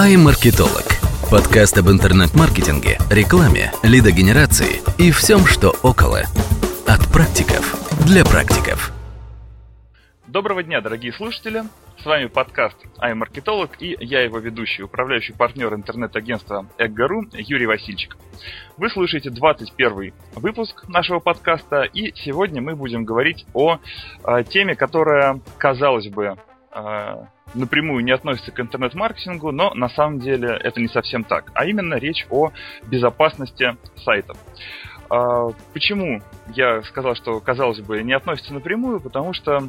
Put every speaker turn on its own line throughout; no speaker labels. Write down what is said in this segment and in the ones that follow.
iMarketolog. Подкаст об интернет-маркетинге, рекламе, лидогенерации и всем, что около. От практиков для практиков.
Доброго дня, дорогие слушатели! С вами подкаст iMarketolog и я его ведущий, управляющий партнер интернет-агентства Эггару Юрий Васильчик. Вы слушаете 21 выпуск нашего подкаста, и сегодня мы будем говорить о, о теме, которая, казалось бы, э, напрямую не относится к интернет-маркетингу, но на самом деле это не совсем так. А именно речь о безопасности сайтов. Э, почему я сказал, что, казалось бы, не относится напрямую? Потому что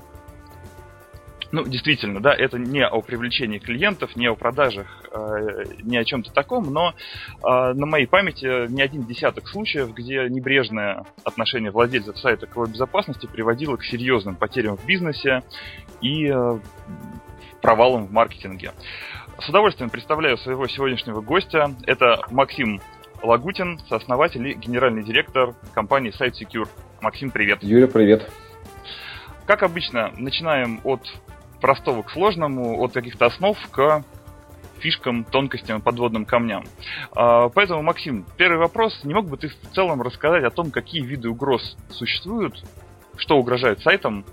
ну, действительно, да, это не о привлечении клиентов, не о продажах, э, не о чем-то таком, но э, на моей памяти не один десяток случаев, где небрежное отношение владельцев сайта к его безопасности приводило к серьезным потерям в бизнесе и э, провалам в маркетинге. С удовольствием представляю своего сегодняшнего гостя. Это Максим Лагутин, сооснователь и генеральный директор компании SiteSecure. Максим, привет.
Юля, привет.
Как обычно, начинаем от простого к сложному, от каких-то основ к фишкам, тонкостям, подводным камням. А, поэтому, Максим, первый вопрос. Не мог бы ты в целом рассказать о том, какие виды угроз существуют, что угрожает сайтам,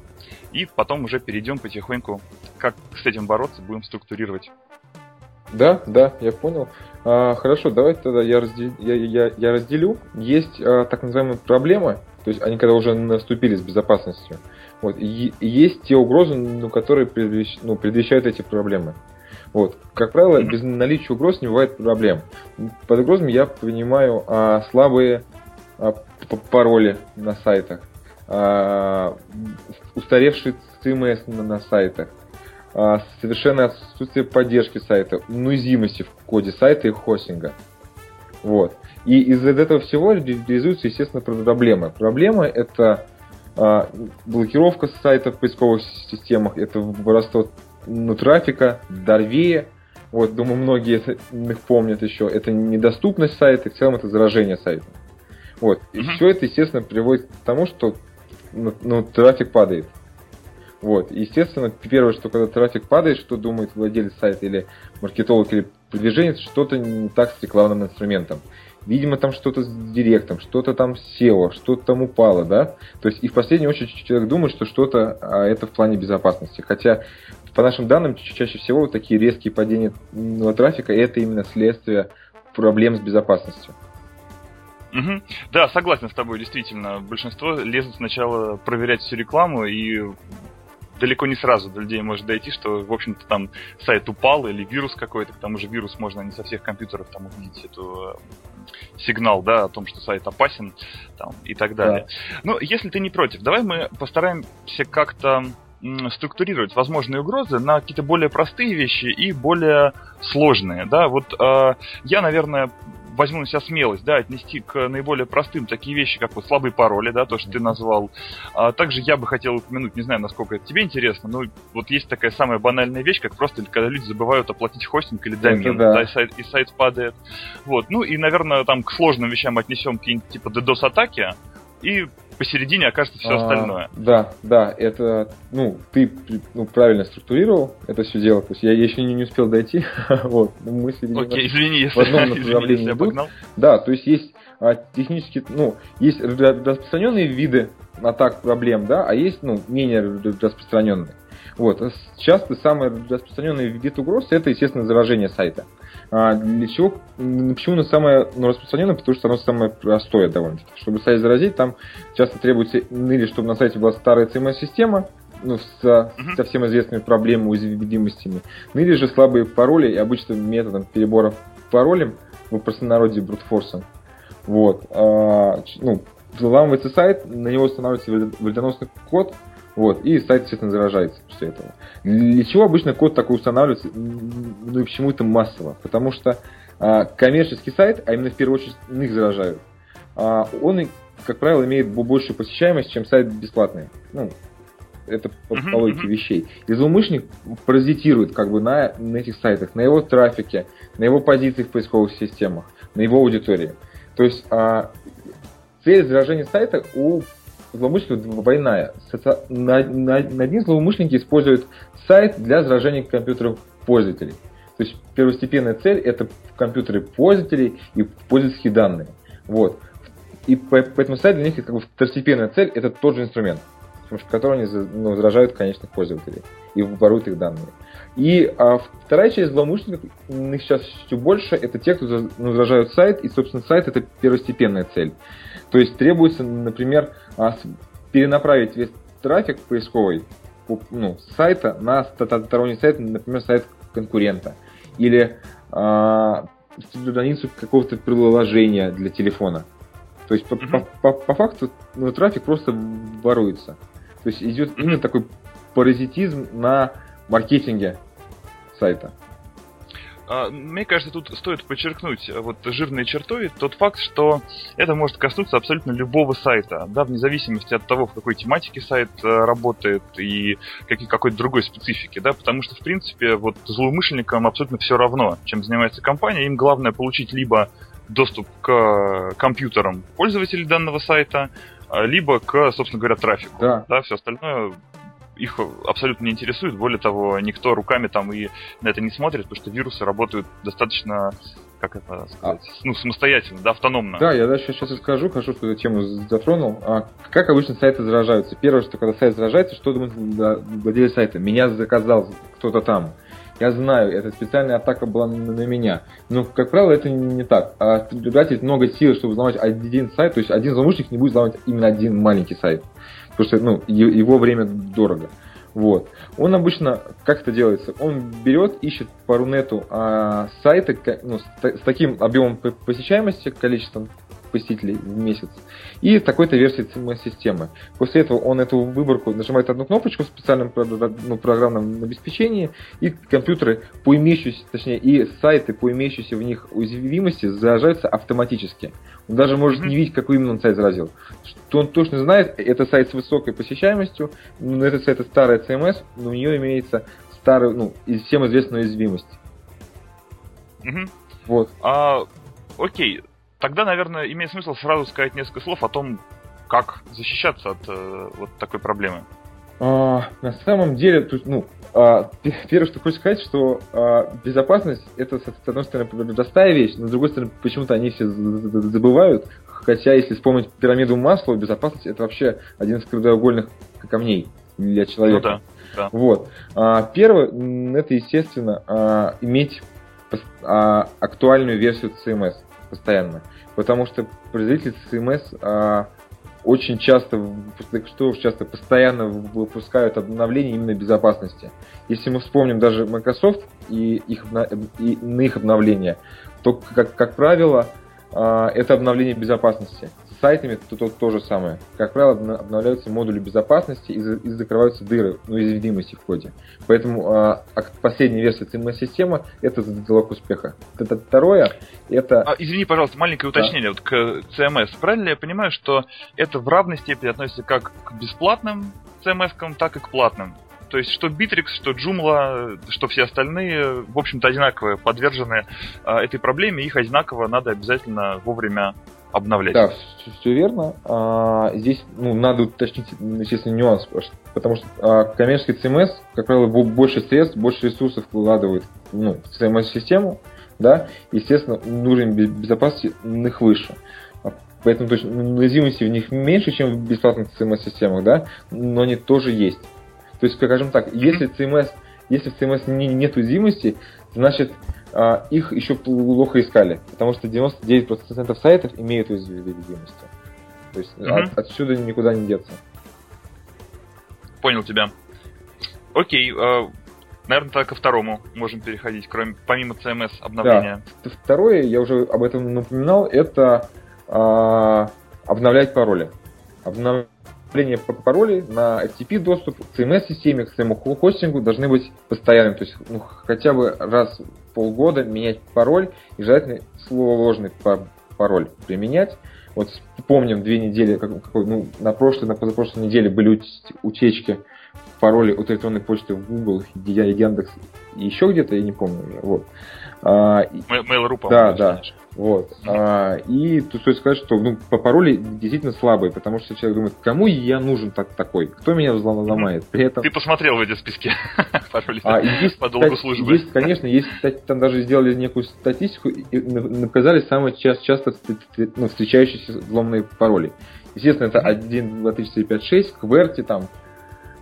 и потом уже перейдем потихоньку, как с этим бороться, будем структурировать.
Да, да, я понял. А, хорошо, давайте тогда я, раздел, я, я, я разделю. Есть а, так называемые проблемы, то есть они когда уже наступили с безопасностью. Вот. И есть те угрозы, ну, которые предвещ... ну, предвещают эти проблемы. Вот. Как правило, без наличия угроз не бывает проблем. Под угрозами я понимаю а, слабые а, пароли на сайтах, а, устаревшие CMS на, на сайтах, а, совершенное отсутствие поддержки сайта, уязвимости в коде сайта и хостинга. Вот. И из-за этого всего реализуются, естественно, проблемы. Проблемы это а, блокировка сайтов в поисковых системах, это воровство ну, трафика, Дарвея, вот, думаю, многие это, их помнят еще. Это недоступность сайта, и в целом это заражение сайта. Вот. И uh-huh. все это, естественно, приводит к тому, что ну, ну, трафик падает. Вот. естественно, первое, что когда трафик падает, что думает владелец сайта или маркетолог или продвиженец, что-то не так с рекламным инструментом. Видимо, там что-то с директом, что-то там село, что-то там упало, да? То есть и в последнюю очередь человек думает, что что-то а, это в плане безопасности. Хотя по нашим данным, чаще всего вот такие резкие падения трафика это именно следствие проблем с безопасностью.
Угу. Да, согласен с тобой, действительно. Большинство лезут сначала проверять всю рекламу и далеко не сразу до людей может дойти, что, в общем-то, там сайт упал или вирус какой-то, к тому же вирус можно не со всех компьютеров там увидеть эту э, сигнал, да, о том, что сайт опасен там, и так далее. Да. Ну, если ты не против, давай мы постараемся как-то структурировать возможные угрозы на какие-то более простые вещи и более сложные, да, вот э, я, наверное, возьму на себя смелость, да, отнести к наиболее простым такие вещи, как вот слабые пароли, да, то, что ты назвал. А также я бы хотел упомянуть, не знаю, насколько это тебе интересно, но вот есть такая самая банальная вещь, как просто когда люди забывают оплатить хостинг или домен, да. да, и, сайт, и сайт падает. Вот, ну и, наверное, там к сложным вещам отнесем какие-нибудь типа DDoS-атаки, и посередине окажется все а, остальное.
Да, да, это, ну, ты ну, правильно структурировал это все дело. То есть я еще не, не успел дойти. вот,
мысли Окей, извини,
если, в одном направлении извини, идут. Да, то есть есть а, технически, ну, есть распространенные виды атак проблем, да, а есть, ну, менее распространенные. Вот. Часто самый распространенный вид угроз это, естественно, заражение сайта. А для чего? Почему оно самое ну, распространенное? Потому что оно самое простое довольно-таки. Чтобы сайт заразить, там часто требуется, или чтобы на сайте была старая CMS-система, ну, с, uh-huh. со всем известными проблемами, уязвимостями, ну или же слабые пароли и обычным методом перебора паролем в простонародье брутфорсом. Вот. А, ну, взламывается сайт, на него устанавливается вредоносный код, вот, и сайт, естественно, заражается после этого. Для чего обычно код такой устанавливается? Ну и почему это массово? Потому что а, коммерческий сайт, а именно в первую очередь их заражают, а, он, как правило, имеет большую посещаемость, чем сайт бесплатный. Ну, это по, по логике вещей. И злоумышленник паразитирует как бы на, на этих сайтах, на его трафике, на его позициях в поисковых системах, на его аудитории. То есть а, цель заражения сайта у злоумышленников двойная. На, один злоумышленники используют сайт для заражения компьютеров пользователей. То есть первостепенная цель это в компьютере пользователей и пользовательские данные. Вот. И поэтому сайт для них как бы второстепенная цель это тот же инструмент, с помощью которого они ну, заражают конечных пользователей и воруют их данные. И а, вторая часть злоумышленников, их сейчас все больше, это те, кто ну, заражают сайт, и, собственно, сайт это первостепенная цель. То есть требуется, например, а, перенаправить весь трафик поисковый ну, сайта на сторонний сайт, например, сайт конкурента. Или а, страницу какого-то приложения для телефона. То есть mm-hmm. по, по, по факту ну, трафик просто воруется. То есть идет именно такой паразитизм на маркетинге сайта.
А, мне кажется, тут стоит подчеркнуть э, вот жирной чертой тот факт, что это может коснуться абсолютно любого сайта, да, вне зависимости от того, в какой тематике сайт э, работает и какой-то другой специфики, да, потому что, в принципе, вот злоумышленникам абсолютно все равно, чем занимается компания, им главное получить либо доступ к компьютерам пользователей данного сайта, а, либо к, собственно говоря, трафику. Да. да все остальное их абсолютно не интересует. Более того, никто руками там и на это не смотрит, потому что вирусы работают достаточно как это сказать, а. ну, самостоятельно, да, автономно.
Да, я дальше сейчас расскажу, хорошо, что эту тему затронул. А, как обычно сайты заражаются? Первое, что когда сайт заражается, что думает владелец сайта? Меня заказал кто-то там. Я знаю, эта специальная атака была на, на меня. Но, как правило, это не так. А тратить много сил, чтобы взломать один сайт, то есть один злоумышленник не будет взломать именно один маленький сайт потому что ну, его время дорого. Вот. Он обычно, как это делается, он берет, ищет по Рунету а, сайты ну, с, с таким объемом посещаемости, количеством посетителей в месяц и такой-то версии CMS-системы. После этого он эту выборку нажимает одну кнопочку в специальном ну, программном обеспечении, и компьютеры по имеющейся, точнее, и сайты по имеющейся в них уязвимости заражаются автоматически. Даже может не видеть, какой именно он сайт заразил. Что он точно знает, это сайт с высокой посещаемостью, но этот сайт это старая CMS, но у нее имеется старая, ну, всем известная уязвимость.
Угу. Вот. А, окей, тогда, наверное, имеет смысл сразу сказать несколько слов о том, как защищаться от э, вот такой проблемы.
А, на самом деле, тут, ну, а, первое, что хочу сказать, что а, безопасность это, с одной стороны, простая вещь, но с другой стороны, почему-то они все забывают. Хотя, если вспомнить пирамиду масла, безопасность это вообще один из краеугольных камней для человека. Ну, да, да. Вот. А, первое, это, естественно, а, иметь а, актуальную версию CMS постоянно. Потому что производители CMS а, очень часто, что уж часто, постоянно выпускают обновления именно безопасности. Если мы вспомним даже Microsoft и, их, и на их обновления, то, как, как правило, а, это обновление безопасности сайтами то, то, то же самое. Как правило, обновляются модули безопасности и, и закрываются дыры, ну, уязвимости в коде. Поэтому а, последняя версия CMS-системы это залог успеха. Это второе, это...
А, извини, пожалуйста, маленькое уточнение да. вот к CMS. Правильно ли я понимаю, что это в равной степени относится как к бесплатным CMS, так и к платным? То есть что Bittrex, что Joomla, что все остальные, в общем-то, одинаково подвержены э, этой проблеме, их одинаково надо обязательно вовремя обновлять.
Да, все, все верно. А, здесь ну, надо уточнить, естественно, нюанс, потому что а, коммерческий CMS, как правило, больше средств, больше ресурсов вкладывает ну, в CMS-систему, да, естественно, уровень безопасности у них выше. А, поэтому то есть, уязвимости в них меньше, чем в бесплатных CMS-системах, да, но они тоже есть. То есть, скажем так, если CMS, если в CMS не, нет уязвимости, значит, их еще плохо искали, потому что 99% сайтов имеют уязвимости. То есть угу. от, отсюда никуда не деться.
Понял тебя. Окей, э, наверное, так ко второму можем переходить, кроме помимо CMS обновления.
Да. Второе, я уже об этом напоминал, это э, обновлять пароли. Обновлять Управление паролей на FTP доступ к CMS-системе, к своему хостингу должны быть постоянными. То есть ну, хотя бы раз в полгода менять пароль и желательно сложный пароль применять. Вот помним две недели, как, какой, ну, на прошлой, на позапрошлой неделе были утечки пароли от электронной почты в Google, Яндекс и еще где-то, я не помню. Вот. А,
Mail.ru,
Да, да. Вот. А, и тут стоит сказать, что ну, по пароли действительно слабые, потому что человек думает, кому я нужен так, такой? Кто меня взломает?
При этом... Ты посмотрел в эти списки паролей
а, есть, по долгу службы. Есть, конечно, есть, там даже сделали некую статистику и наказали самые часто, часто ну, встречающиеся взломные пароли. Естественно, это 1, 2, 3, 4, 5, 6, QWERTY там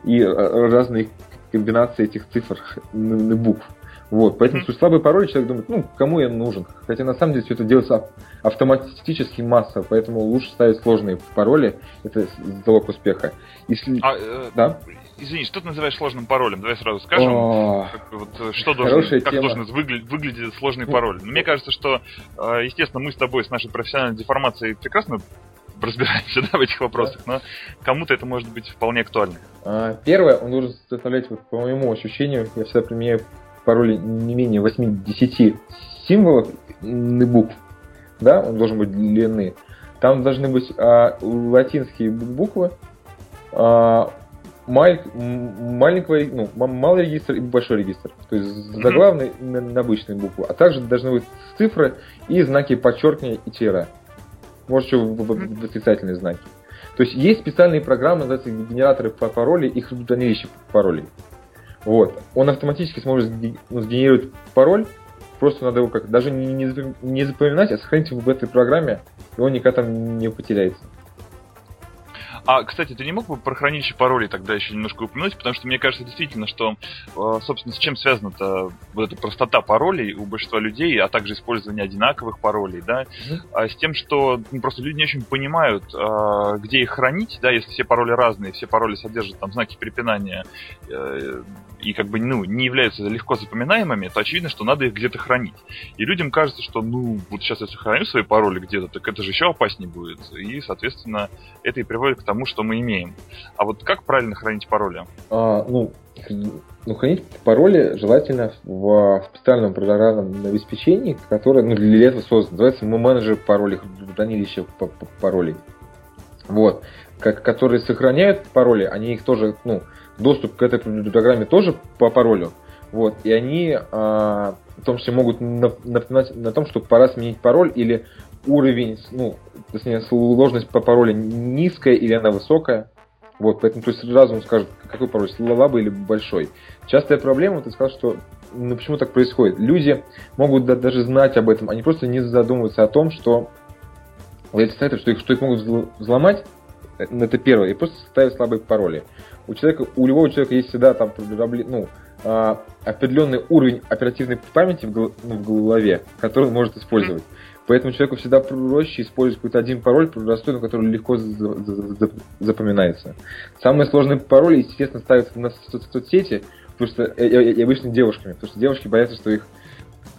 и э, разные комбинации этих цифр, букв. Вот, поэтому mm-hmm. слабый пароль человек думает, ну, кому я нужен? Хотя на самом деле все это делается автоматически массово, поэтому лучше ставить сложные пароли, это залог успеха.
Если... А, э, да? Извини, что ты называешь сложным паролем? Давай сразу скажем, О, как, вот, э, что должен, как тема. должен выглядеть, выглядеть сложный пароль. Мне кажется, что, э, естественно, мы с тобой с нашей профессиональной деформацией прекрасно разбираемся да, в этих вопросах, но кому-то это может быть вполне актуально.
А, первое, он должен составлять, вот, по моему ощущению, я всегда применяю пароли не менее 8-10 символов и букв, да, он должен быть длинный. Там должны быть а, латинские буквы, а, маль, маленький, ну, малый регистр и большой регистр. То есть заглавный mm-hmm. на, на обычные буквы. А также должны быть цифры и знаки подчеркивания и тире. Может, еще восклицательные знаки. То есть есть специальные программы, называются генераторы паролей и хранилища паролей. Вот. Он автоматически сможет ну, сгенерировать пароль, просто надо его как даже не, не запоминать, а сохранить в этой программе, и он никогда там не потеряется.
А, кстати, ты не мог бы про хранилище паролей тогда еще немножко упомянуть, потому что мне кажется действительно, что, э, собственно, с чем связана-то вот эта простота паролей у большинства людей, а также использование одинаковых паролей, да, mm-hmm. а с тем, что ну, просто люди не очень понимают, э, где их хранить, да, если все пароли разные, все пароли содержат там знаки препинания э, и как бы, ну, не являются легко запоминаемыми, то очевидно, что надо их где-то хранить. И людям кажется, что, ну, вот сейчас я сохраню свои пароли где-то, так это же еще опаснее будет. И, соответственно, это и приводит к тому, что мы имеем. А вот как правильно хранить пароли?
А, ну, ну, хранить пароли желательно в специальном программном обеспечении, которое ну, для этого создано. Называется менеджер паролей, хранилище паролей. Вот. Как, которые сохраняют пароли, они их тоже, ну, доступ к этой программе тоже по паролю. Вот. И они а, в том числе могут напоминать на том, что пора сменить пароль или уровень, ну, точнее, сложность по паролю низкая или она высокая. Вот, поэтому то есть сразу он скажет, какой пароль, слабый или большой. Частая проблема, ты сказал, что ну, почему так происходит? Люди могут да, даже знать об этом, они просто не задумываются о том, что эти сайты, что их, что их могут взломать, э, это первое, и просто ставят слабые пароли. У человека, у любого человека есть всегда там ну, а, определенный уровень оперативной памяти в, ну, в голове, который он может использовать. Поэтому человеку всегда проще использовать какой-то один пароль простой, который легко запоминается. Самые сложные пароли, естественно, ставятся на соцсети, потому что и обычно девушками, потому что девушки боятся, что их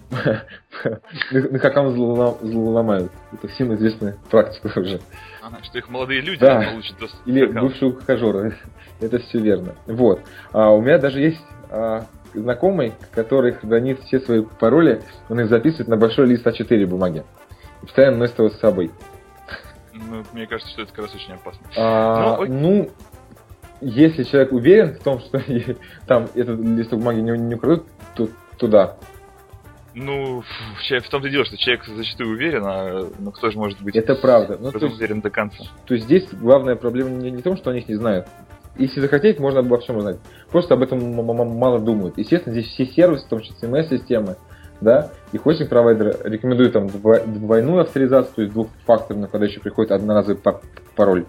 на каком взломают. Это всем известная практика уже.
Ага, что их молодые люди
да. получат доступ Или бывшие ухажеры. Это все верно. Вот. А у меня даже есть а, знакомый, который хранит все свои пароли, он их записывает на большой лист А4 бумаги. И постоянно носит его с собой.
Ну, мне кажется, что это как раз очень опасно.
А, ну, ну, если человек уверен в том, что там этот лист бумаги не, не украдут, то туда.
Ну, в том-то и дело, что человек зачастую уверен, а ну, кто же может быть
Это правда. Ну,
то есть, уверен до конца.
То есть здесь главная проблема не, не в том, что они их не знают, если захотеть, можно обо всем узнать. Просто об этом мало думают. Естественно, здесь все сервисы, в том числе CMS-системы, да, и хостинг провайдеры рекомендуют там двойную авторизацию, то есть двухфакторную, когда еще приходит одноразовый пароль.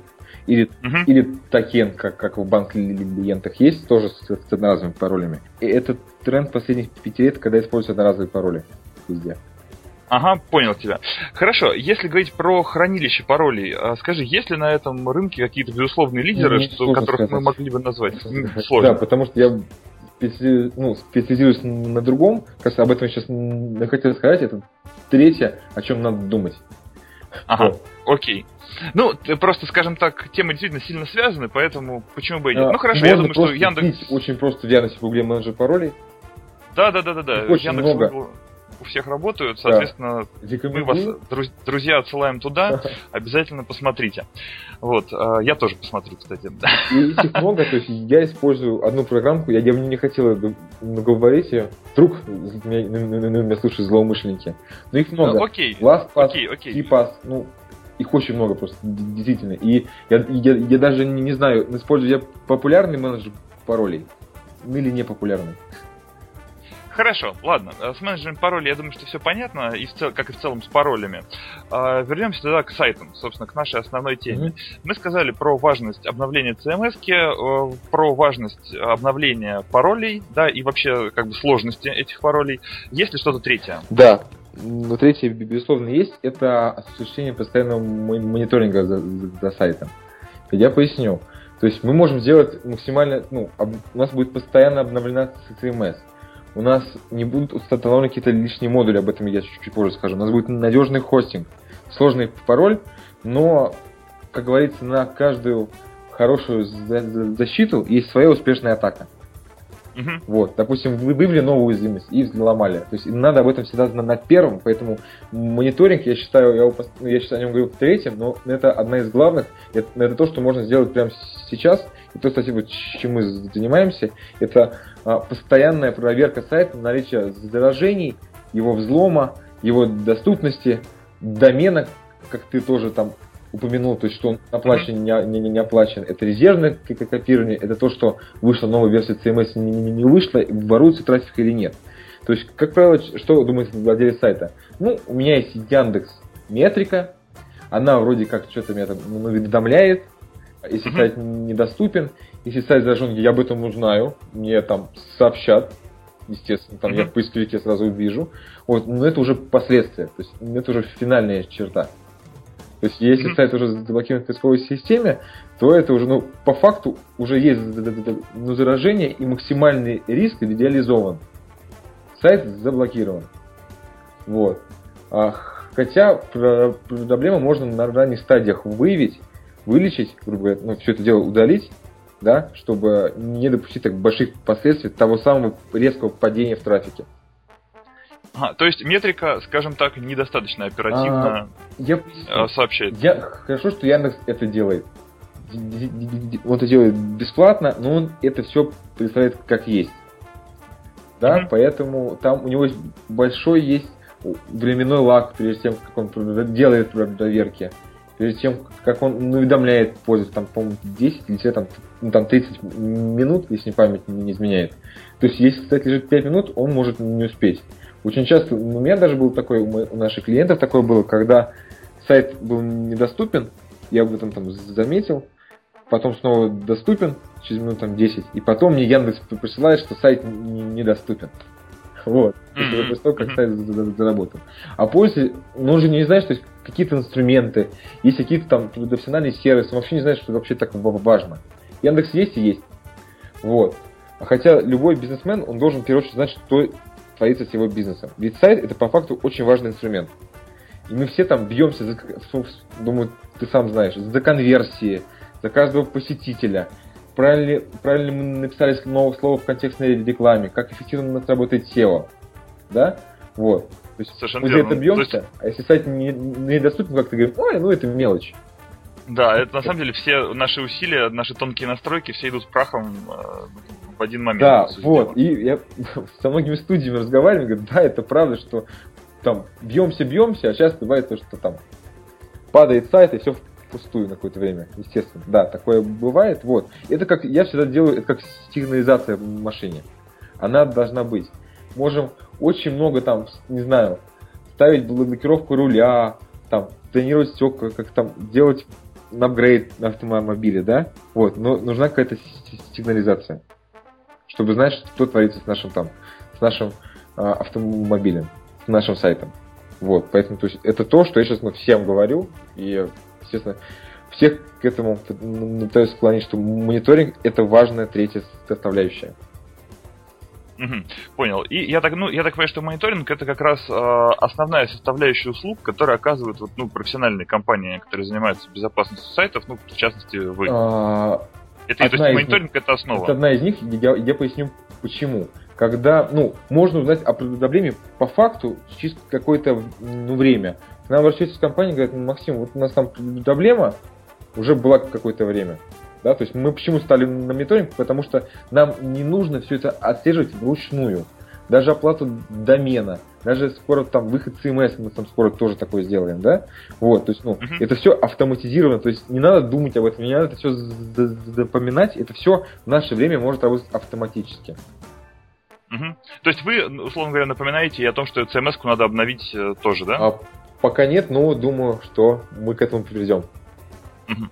Или, uh-huh. или токен, как, как в банк клиентах есть, тоже с, с одноразовыми паролями. И это тренд последних пяти лет, когда используются одноразовые пароли везде.
Ага, понял тебя. Хорошо, если говорить про хранилище паролей, а скажи, есть ли на этом рынке какие-то безусловные лидеры, ну, что, которых сказать. мы могли бы назвать?
Сложно. Да, потому что я ну, специализируюсь на другом, кажется, об этом сейчас я хотел сказать, это третье, о чем надо думать.
Ага, вот. Окей. Ну, просто, скажем так, темы действительно сильно связаны, поэтому почему бы и нет. А, ну хорошо, я думаю, что Яндекс...
Очень просто в Яндексе в Гугле менеджер паролей.
Да, да, да, да, да.
Очень Яндекс много.
у всех работают, соответственно,
да.
мы вас, друзья, отсылаем туда, обязательно посмотрите. Вот, э, я тоже посмотрю, кстати.
И их много, то есть я использую одну программку, я, я не хотел говорить ее, вдруг меня, меня слушают злоумышленники. Но их много.
Окей,
LastPass,
окей, окей.
KeyPass, ну, их очень много просто, действительно. И я, я, я даже не, не знаю, использую я популярный менеджер паролей или не популярный.
Хорошо, ладно. Э, с менеджером паролей, я думаю, что все понятно, и в цел, как и в целом с паролями. А, вернемся тогда к сайтам, собственно, к нашей основной теме. Mm-hmm. Мы сказали про важность обновления CMS, э, про важность обновления паролей, да, и вообще как бы сложности этих паролей. Есть ли что-то третье?
Да, но третье, безусловно, есть, это осуществление постоянного мониторинга за, за, сайтом. Я поясню. То есть мы можем сделать максимально, ну, об, у нас будет постоянно обновлена CMS. У нас не будут установлены какие-то лишние модули, об этом я чуть-чуть позже скажу. У нас будет надежный хостинг, сложный пароль, но, как говорится, на каждую хорошую защиту есть своя успешная атака. Угу. Вот, допустим, вы вывели новую уязвимость и взломали. То есть надо об этом всегда знать на первом, поэтому мониторинг, я считаю, я, ну, я считаю, о нем говорил в третьем, но это одна из главных, это, это то, что можно сделать прямо сейчас, и то, кстати, вот, чем мы занимаемся, это а, постоянная проверка сайта на наличие заражений, его взлома, его доступности, домена, как ты тоже там упомянул, то есть что он оплачен, не, не, не оплачен. Это резервное копирование, это то, что вышла новая версия CMS, не, не, не вышла, воруется трафик или нет. То есть, как правило, что думает владелец сайта? Ну, у меня есть Яндекс метрика, она вроде как что-то меня там ну, уведомляет, если сайт недоступен, если сайт заражен, я об этом узнаю, мне там сообщат, естественно, там я в поисковике сразу увижу. Вот, но это уже последствия, то есть это уже финальная черта. То есть, если сайт уже заблокирован в поисковой системе, то это уже, ну, по факту уже есть ну, заражение и максимальный риск идеализован. Сайт заблокирован. Вот. А, хотя проблему можно на ранних стадиях выявить, вылечить, грубо говоря, ну, все это дело удалить, да, чтобы не допустить так больших последствий того самого резкого падения в трафике.
А, то есть метрика, скажем так, недостаточно оперативно а, я, э, сообщает.
Я, хорошо, что Яндекс это делает. Он это делает бесплатно, но он это все представляет как есть. Да, mm-hmm. поэтому там у него большой есть временной лаг, прежде тем, как он делает проверки, прежде тем, как он уведомляет пользователя, там, по-моему, 10 или там, ну, там 30 минут, если память не изменяет. То есть, если, кстати, лежит 5 минут, он может не успеть. Очень часто, у меня даже был такой, у наших клиентов такое было, когда сайт был недоступен, я об этом там заметил, потом снова доступен через минут там 10, и потом мне Яндекс присылает, что сайт недоступен. Вот. Mm-hmm. После того, как сайт заработал. А после, ну, он же не знает, что есть какие-то инструменты, есть какие-то там профессиональные сервисы, он вообще не знает, что это вообще так важно. Яндекс есть и есть. Вот. Хотя любой бизнесмен, он должен в первую очередь знать, что творится с его бизнесом. Ведь сайт это по факту очень важный инструмент. И мы все там бьемся, за, думаю, ты сам знаешь, за конверсии, за каждого посетителя. Правильно, правильно мы написали новое слово в контекстной рекламе, как эффективно у нас работает SEO. Да? Вот. То есть Совершенно мы за это бьемся, есть... а если сайт недоступен, не как ты говоришь, ой, ну это мелочь.
Да, это на самом деле все наши усилия, наши тонкие настройки, все идут прахом э, в один момент.
Да, вот. И я со многими студиями разговариваю, говорю, да, это правда, что там бьемся, бьемся, а сейчас бывает то, что там падает сайт и все впустую на какое-то время, естественно. Да, такое бывает. Вот. Это как я всегда делаю, это как сигнализация в машине. Она должна быть. Можем очень много там, не знаю, ставить блокировку руля, там, тренировать стекла, как там делать апгрейд на автомобиле, да? Вот, но нужна какая-то сигнализация, чтобы знать, что творится с нашим там, с нашим э, автомобилем, с нашим сайтом. Вот, поэтому то есть, это то, что я сейчас ну, всем говорю, и, естественно, всех к этому пытаюсь склонить, что мониторинг это важная третья составляющая.
Угу, понял. И я так, ну, я так понимаю, что мониторинг это как раз э, основная составляющая услуг, которые оказывают вот, ну, профессиональные компании, которые занимаются безопасностью сайтов, ну, в частности, вы. А, это, то есть мониторинг них, это основа.
Это одна из них, я, я поясню почему. когда, ну, можно узнать о проблеме по факту через какое-то ну, время. К нам обращаются компания, говорят, ну, Максим, вот у нас там проблема уже была какое-то время. Да, то есть мы почему стали на мониторинг? Потому что нам не нужно все это отслеживать вручную. Даже оплату домена, даже скоро там выход CMS, мы там скоро тоже такое сделаем, да? Вот, то есть, ну, uh-huh. это все автоматизировано, то есть не надо думать об этом, не надо это все запоминать, это все в наше время может работать автоматически.
Угу. То есть вы, условно говоря, напоминаете и о том, что CMS-ку надо обновить э, тоже, да? А,
пока нет, но думаю, что мы к этому приведем.
Угу.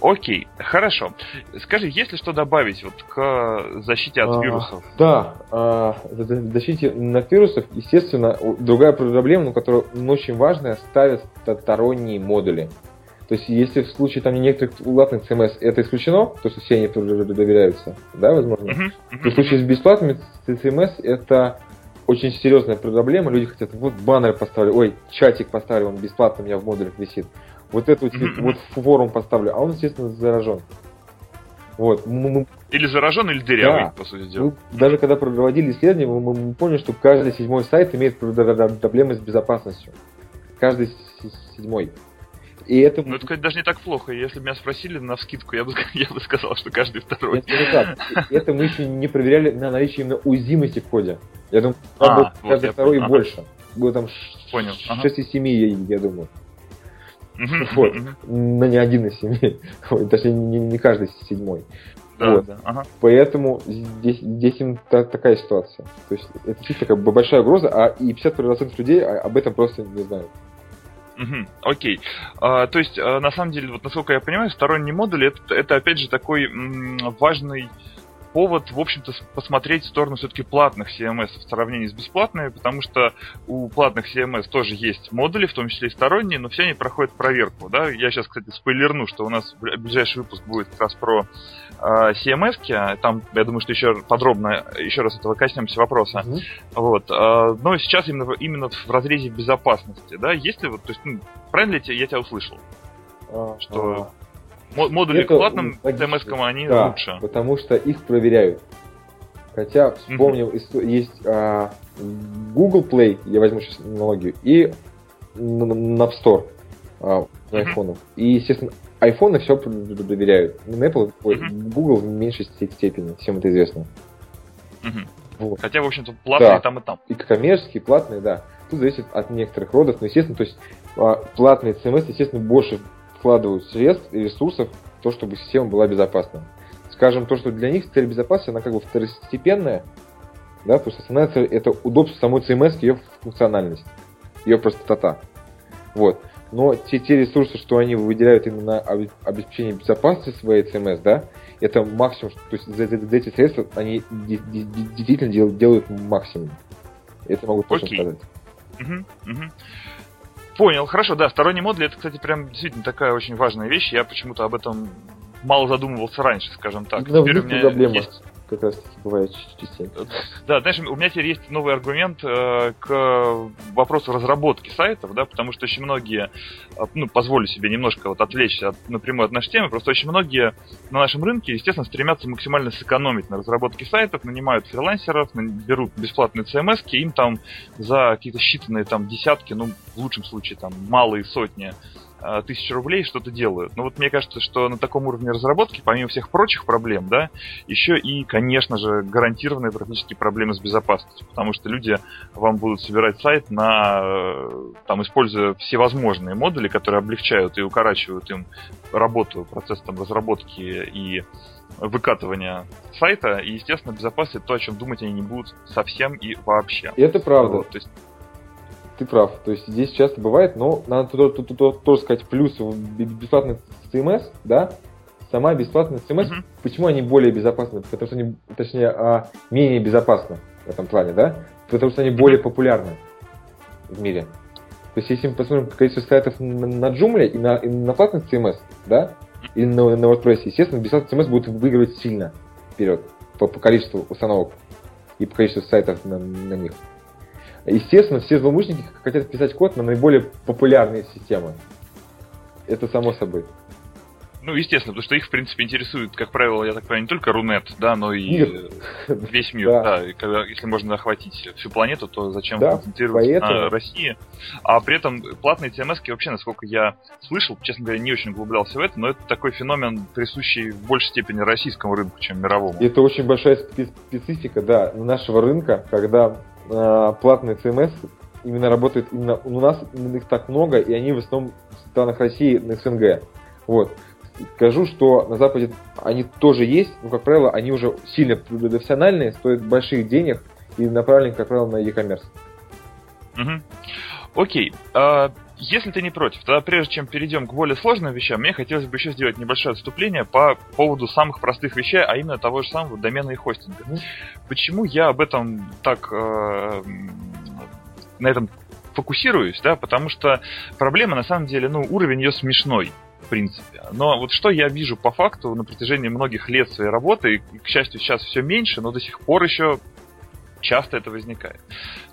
Окей, хорошо. Скажи, есть ли что добавить вот к защите от а, вирусов?
Да, а, защите от вирусов, естественно, другая проблема, но которая очень важная, ставят сторонние модули. То есть, если в случае там некоторых платных CMS это исключено, то что все они доверяются, да, возможно, uh-huh, uh-huh. в случае с бесплатными CMS это очень серьезная проблема. Люди хотят, вот баннер поставлю, ой, чатик поставлю, он бесплатно у меня в модулях висит. Вот эту вот форум поставлю, а он, естественно, заражен. Вот.
Мы, или заражен, или дырявый, да. по сути дела. Мы,
даже когда проводили исследование, мы, мы поняли, что каждый седьмой сайт имеет проблемы с безопасностью. Каждый седьмой.
И это... Ну, это, кстати, даже не так плохо. Если бы меня спросили на скидку, я бы, я бы сказал, что каждый второй.
Это, это мы еще не проверяли на наличие именно уязвимости в коде. Я думаю, а, вот, каждый второй и ага. больше. Было там
Понял. 6
ага. из 7, я, я думаю. вот. Но не один из семи. Точнее, не, не каждый седьмой. Да, вот. да. Ага. Поэтому здесь, здесь им та, такая ситуация. То есть это действительно такая большая угроза, а и 50% людей об этом просто не знают.
Угу, окей. А, то есть, а, на самом деле, вот насколько я понимаю, сторонний модуль это, это опять же такой м, важный повод, в общем-то, посмотреть в сторону все-таки платных CMS в сравнении с бесплатными, потому что у платных CMS тоже есть модули, в том числе и сторонние, но все они проходят проверку. Да? Я сейчас, кстати, спойлерну, что у нас ближайший выпуск будет как раз про э, CMS, -ки. там, я думаю, что еще подробно, еще раз этого коснемся вопроса. Mm-hmm. Вот. Э, но сейчас именно, именно в разрезе безопасности, да, если вот, то есть, ну, правильно ли я тебя услышал? Что Модули это платным CMS они да, лучше.
Потому что их проверяют. Хотя, вспомнил, mm-hmm. есть а, Google Play, я возьму сейчас аналогию, и App Store а, на mm-hmm. И, естественно, iPhone все проверяют. На Apple, mm-hmm. Google в меньшей степени, всем это известно.
Mm-hmm. Вот. Хотя, в общем-то, платные да. там и там.
И коммерческие, платные, да. Тут зависит от некоторых родов, но, естественно, то есть а, платные CMS, естественно, больше вкладывают средств и ресурсов в то, чтобы система была безопасна. Скажем, то, что для них цель безопасности, она как бы второстепенная, да, потому что основная цель это удобство самой CMS, ее функциональность, ее простота. Вот. Но те, те ресурсы, что они выделяют именно на обеспечение безопасности своей CMS, да, это максимум, то есть за, за, за эти средства они действительно делают максимум. Это могу точно okay. сказать.
Угу, угу. Понял, хорошо, да, сторонний модуль это, кстати, прям действительно такая очень важная вещь. Я почему-то об этом мало задумывался раньше, скажем так.
Да, Теперь у меня проблема. есть как раз таки бывает частенько.
Да, знаешь, у меня теперь есть новый аргумент э, к вопросу разработки сайтов, да, потому что очень многие, э, ну, позволю себе немножко вот отвлечься от, напрямую от нашей темы, просто очень многие на нашем рынке, естественно, стремятся максимально сэкономить на разработке сайтов, нанимают фрилансеров, берут бесплатные CMS, им там за какие-то считанные там десятки, ну, в лучшем случае там малые сотни тысяч рублей что-то делают. Но вот мне кажется, что на таком уровне разработки, помимо всех прочих проблем, да, еще и, конечно же, гарантированные практически проблемы с безопасностью, потому что люди вам будут собирать сайт на, э, там, используя всевозможные модули, которые облегчают и укорачивают им работу, процесс там разработки и выкатывания сайта, и, естественно, безопасность то, о чем думать они не будут совсем и вообще.
И это правда. Вот, то есть ты прав. То есть здесь часто бывает, но надо тут, тут, тут, тут тоже сказать плюс бесплатный CMS, да, сама бесплатная CMS, uh-huh. почему они более безопасны? Потому что они, точнее, а, менее безопасны в этом плане, да? Потому что они более популярны в мире. То есть, если мы посмотрим количество сайтов на, на Joomla и на, и на платных CMS, да, и на, на WordPress, естественно, бесплатный CMS будет выигрывать сильно вперед по, по количеству установок и по количеству сайтов на, на них. Естественно, все злоумышленники хотят писать код на наиболее популярные системы. Это само собой.
Ну, естественно, потому что их, в принципе, интересует, как правило, я так понимаю, не только Рунет, да, но и
Мир.
весь мир,
Да.
да. И когда, если можно охватить всю планету, то зачем
Да,
концентрироваться
поэтому-
на России? А при этом платные TMS вообще, насколько я слышал, честно говоря, не очень углублялся в это, но это такой феномен, присущий в большей степени российскому рынку, чем мировому.
Это очень большая спе- специфика, да, нашего рынка, когда э, платные CMS именно работают именно у нас их так много, и они в основном в странах России на СНГ. Вот. Скажу, что на Западе они тоже есть, но, как правило, они уже сильно профессиональные, стоят больших денег и направлены, как правило, на e-commerce.
Мгм. Окей. а, если ты не против, тогда прежде чем перейдем к более сложным вещам, мне хотелось бы еще сделать небольшое отступление по поводу самых простых вещей, а именно того же самого домена и хостинга.
Мгм.
Почему я об этом так э, на этом фокусируюсь, да, потому что проблема на самом деле, ну, уровень ее смешной. В принципе. Но вот что я вижу по факту на протяжении многих лет своей работы, и, к счастью, сейчас все меньше, но до сих пор еще часто это возникает.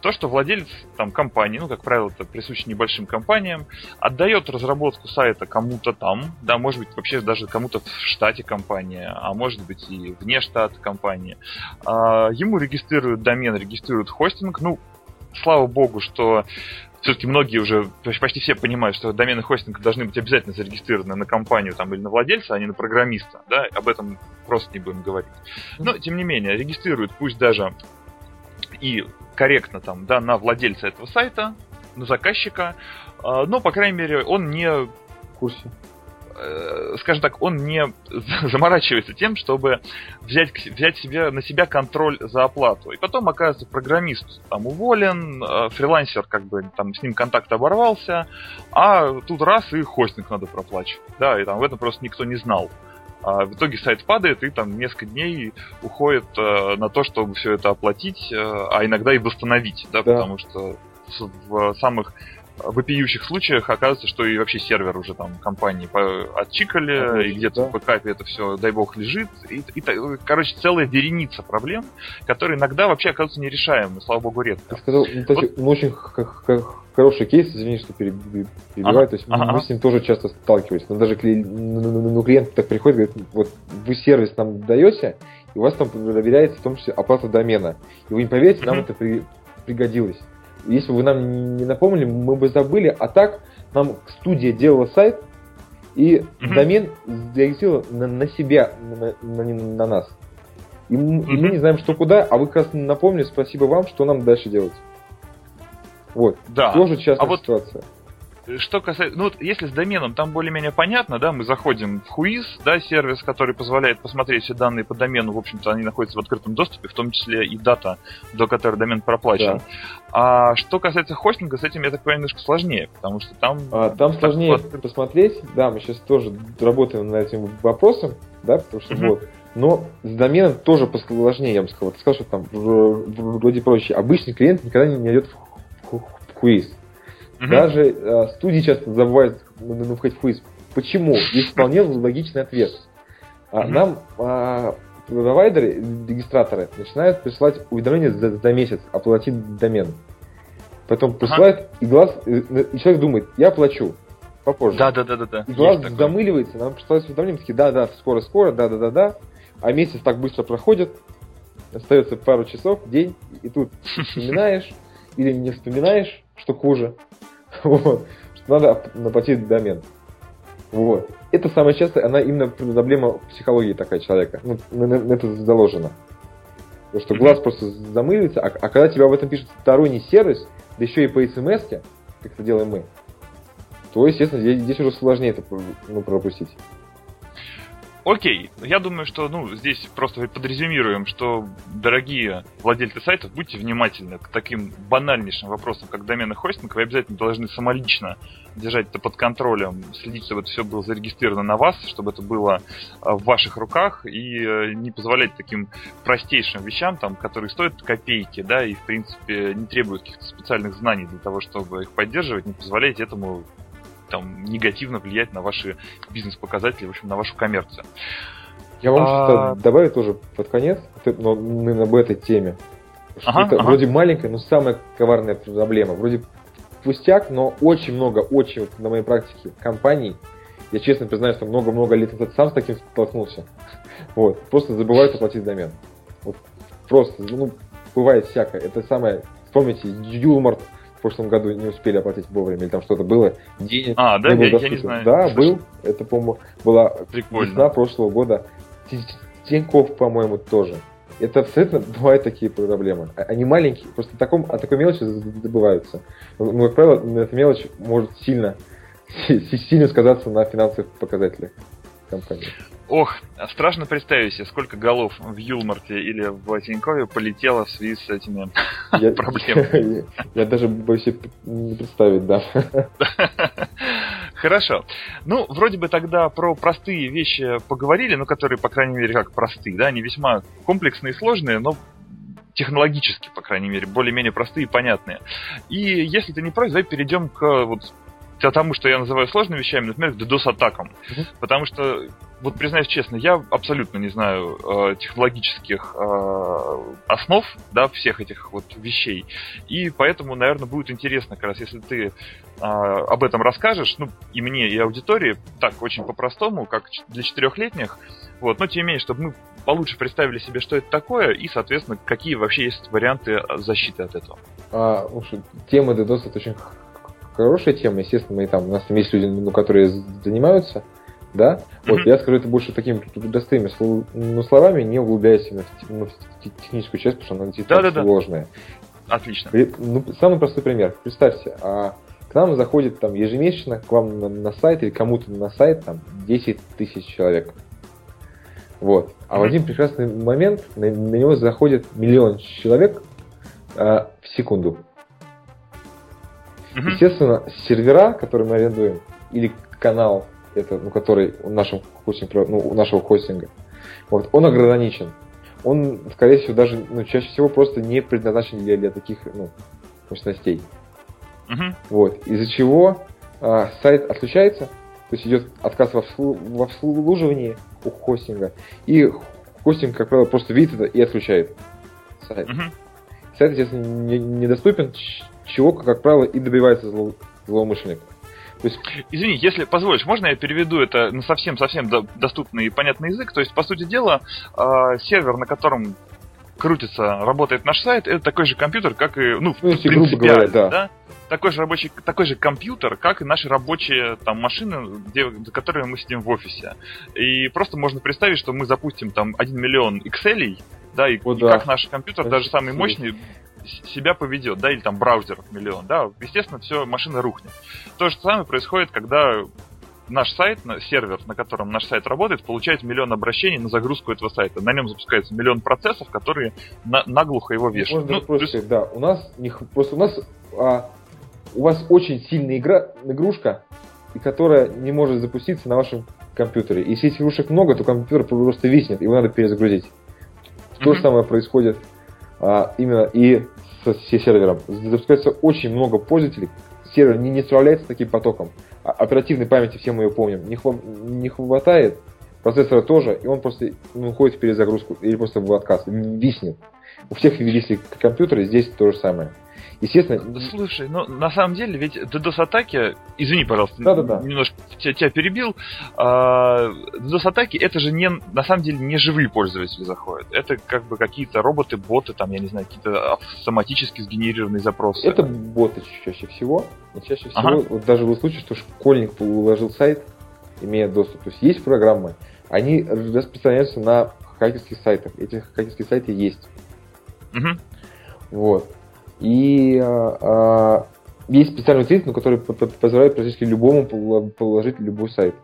То, что владелец там, компании, ну, как правило, это присуще небольшим компаниям, отдает разработку сайта кому-то там, да, может быть, вообще даже кому-то в штате компании, а может быть и вне штата компании. А, ему регистрируют домен, регистрируют хостинг, ну, слава богу, что все-таки многие уже, почти все понимают, что домены хостинга должны быть обязательно зарегистрированы на компанию там, или на владельца, а не на программиста. Да? Об этом просто не будем говорить. Но, тем не менее, регистрируют пусть даже и корректно там, да, на владельца этого сайта, на заказчика, а, но, по крайней мере, он не
В курсе.
э, скажем так, он не заморачивается тем, чтобы взять, взять себе, на себя контроль за оплату. И потом, оказывается, программист там уволен, э, фрилансер как бы там с ним контакт оборвался, а тут раз и хостинг надо проплачивать. Да, и там в этом просто никто не знал. А в итоге сайт падает, и там несколько дней уходит э, на то, чтобы все это оплатить, э, а иногда и восстановить, да,
Да.
потому что в, в самых вопиющих случаях оказывается, что и вообще сервер уже там компании отчикали,
Отлично,
и где-то
да.
в бэкапе это все, дай бог, лежит. И, и короче, целая вереница проблем, которые иногда вообще оказываются нерешаемыми, слава богу,
Ты
редко.
сказал, ну, есть, ну, очень хороший кейс, извини, что переб- перебиваю,
Ага,
то есть
ага,
мы с ним тоже часто сталкивались, но даже кли- ну, ну, ну, клиент так приходит, говорит, вот вы сервис нам даете, и у вас там проверяется в том числе оплата домена, и вы не поверите, нам это при- пригодилось. Если бы вы нам не напомнили, мы бы забыли, а так нам студия делала сайт, и
Мгм.
домен зарегистрировал на, на себя, на, на- на нас. И, м- и мы не знаем, что куда, а вы как раз напомнили, спасибо вам, что нам дальше делать. Вот.
Да.
Тоже частая
А вот
ситуация.
Что касается, ну вот если с доменом там более-менее понятно, да, мы заходим в Хуиз, да, сервис, который позволяет посмотреть все данные по домену, в общем-то, они находятся в открытом доступе, в том числе и дата, до которой домен проплачен.
Да.
А что касается хостинга, с этим, я так понимаю, немножко сложнее, потому что там...
А, там
так
сложнее
вот-
посмотреть. Да, мы сейчас тоже работаем над этим вопросом, да, потому что
Мгм.
вот. Но с доменом тоже посложнее, я бы сказал. Ты сказал, что там в- в- вроде проще. Обычный клиент никогда не идет в, в Хуиз.
Мгм.
Даже э, студии часто забывают ну, ну, входить в Хуиз. Почему? Есть вполне логичный ответ.
Мгм.
Нам а, провайдеры, регистраторы начинают присылать уведомления за, за месяц оплатить домен. Потом присылают, и глаз, и, человек думает, я плачу попозже.
Да, да, да, да, да.
И глаз
Есть такое.
замыливается, нам присылают уведомления, такие, да, да, скоро, скоро, да, да, да, да. А месяц так быстро проходит, остается пару часов, день, и тут вспоминаешь или не вспоминаешь, что хуже. Вот. Что надо наплатить домен. Вот. Это самое частое, она именно проблема психологии такая человека. Ну, это заложено. Потому что глаз просто замыливается, а, а когда тебе об этом пишет сторонний сервис, да еще и по смс как это делаем мы, то, естественно, здесь, здесь уже сложнее это ну, пропустить.
Окей, я думаю, что ну, здесь просто подрезюмируем, что, дорогие владельцы сайтов, будьте внимательны к таким банальнейшим вопросам, как доменный хостинг. Вы обязательно должны самолично держать это под контролем, следить, чтобы это все было зарегистрировано на вас, чтобы это было а, в ваших руках, и э, не позволять таким простейшим вещам, там, которые стоят копейки, да, и, в принципе, не требуют каких-то специальных знаний для того, чтобы их поддерживать, не позволяйте этому там, негативно влиять на ваши бизнес-показатели, в общем, на вашу коммерцию.
Я вам
А-
что-то добавлю тоже под конец, но именно об этой теме.
Ага,
это
ага.
вроде маленькая, но самая коварная проблема. Вроде пустяк, но очень много, очень на моей практике компаний Я честно признаюсь, что много-много лет назад сам с таким столкнулся. Вот. Просто забывают оплатить домен. Вот. Просто, ну, бывает всякое. Это самое, вспомните, Юлмарт в прошлом году не успели оплатить вовремя, или там что-то было,
денег а, да? не
я, я не знаю. Да, был. Это, по-моему, была
Прикольно.
весна прошлого года. Тиньков, по-моему, тоже. Это абсолютно бывают такие проблемы. А, они маленькие, просто таком, о такой мелочи забываются. Но, как правило, эта мелочь может сильно, сильно сказаться на финансовых показателях компании.
Ох, страшно представить себе, сколько голов в Юлмарте или в Тинькове полетело в связи с этими я, проблемами.
Я, я даже боюсь не представить, да.
Хорошо. Ну, вроде бы тогда про простые вещи поговорили, ну, которые, по крайней мере, как простые, да, они весьма комплексные и сложные, но технологически, по крайней мере, более-менее простые и понятные. И если ты не против, давай перейдем к вот тому, что я называю сложными вещами, например, DDoS-атакам. Uh-huh. Потому что вот признаюсь честно, я абсолютно не знаю э, технологических э, основ, да, всех этих вот вещей. И поэтому, наверное, будет интересно, как раз, если ты э, об этом расскажешь, ну, и мне, и аудитории, так, очень по-простому, как для четырехлетних, вот, но тем не менее, чтобы мы получше представили себе, что это такое, и, соответственно, какие вообще есть варианты защиты от этого.
А, уж, тема DDoS это очень хорошая тема, естественно, мы там, у нас там есть люди, ну, которые занимаются да? Mm-hmm. Вот, я скажу это больше такими простыми ну, словами, не углубляясь в, ну, в техническую часть, потому что она действительно да, да, сложная.
Да. Отлично.
Ну, самый простой пример. Представьте, а к нам заходит там ежемесячно к вам на, на сайт или кому-то на сайт там 10 тысяч человек. Вот. А mm-hmm. в один прекрасный момент на, на него заходит миллион человек а, в секунду. Mm-hmm. Естественно, сервера, которые мы арендуем, или канал это, ну, который у нашего, хостинга, ну, у нашего хостинга, вот, он ограничен. Он, скорее всего, даже, ну, чаще всего просто не предназначен для, для таких, ну, мощностей. Uh-huh. Вот, из-за чего а, сайт отключается, то есть идет отказ в, обслу- в обслуживании у хостинга, и хостинг, как правило, просто видит это и отключает сайт. Uh-huh. Сайт, естественно, не, недоступен, чего, как правило, и добивается зло- злоумышленник.
То есть... Извини, если позволишь, можно я переведу это на совсем-совсем доступный и понятный язык? То есть, по сути дела, э, сервер, на котором крутится, работает наш сайт, это такой же компьютер, как и, ну, ну если грубо говоря, да. да? Такой же рабочий, такой же компьютер, как и наши рабочие там машины, где, за которыми мы сидим в офисе. И просто можно представить, что мы запустим там 1 миллион Excel, да, и, О, и да. как наш компьютер, это даже самый мощный, себя поведет, да, или там браузер миллион, да, естественно, все, машина рухнет. То же самое происходит, когда наш сайт, сервер, на котором наш сайт работает, получает миллион обращений на загрузку этого сайта. На нем запускается миллион процессов, которые на, наглухо его вешают.
Можно ну, просто, плюс... да, у нас не, просто у нас а, у вас очень сильная игра, игрушка, и которая не может запуститься на вашем компьютере. Если этих игрушек много, то компьютер просто виснет, его надо перезагрузить. То mm-hmm. же самое происходит а, именно и сервером. Запускается очень много пользователей, сервер не, не справляется с таким потоком. А оперативной памяти, все мы ее помним, не, хва- не хватает, процессора тоже, и он просто ну, уходит в перезагрузку или просто в отказ, виснет. У всех висли компьютеры, здесь то же самое. Естественно...
Слушай, ну на самом деле ведь DDoS-атаки, извини, пожалуйста, да, да, да. немножко тебя, тебя перебил, а, DDoS-атаки это же не, на самом деле не живые пользователи заходят. Это как бы какие-то роботы, боты, там, я не знаю, какие-то автоматически сгенерированные запросы.
Это боты чаще всего. И чаще всего, ага. вот даже был случай, что школьник уложил сайт, имея доступ. То есть есть программы, они распространяются на хакерских сайтах. Эти хакерские сайты есть. Угу. Вот. И э, есть специальный утилит, который позволяет практически любому положить любой сайт.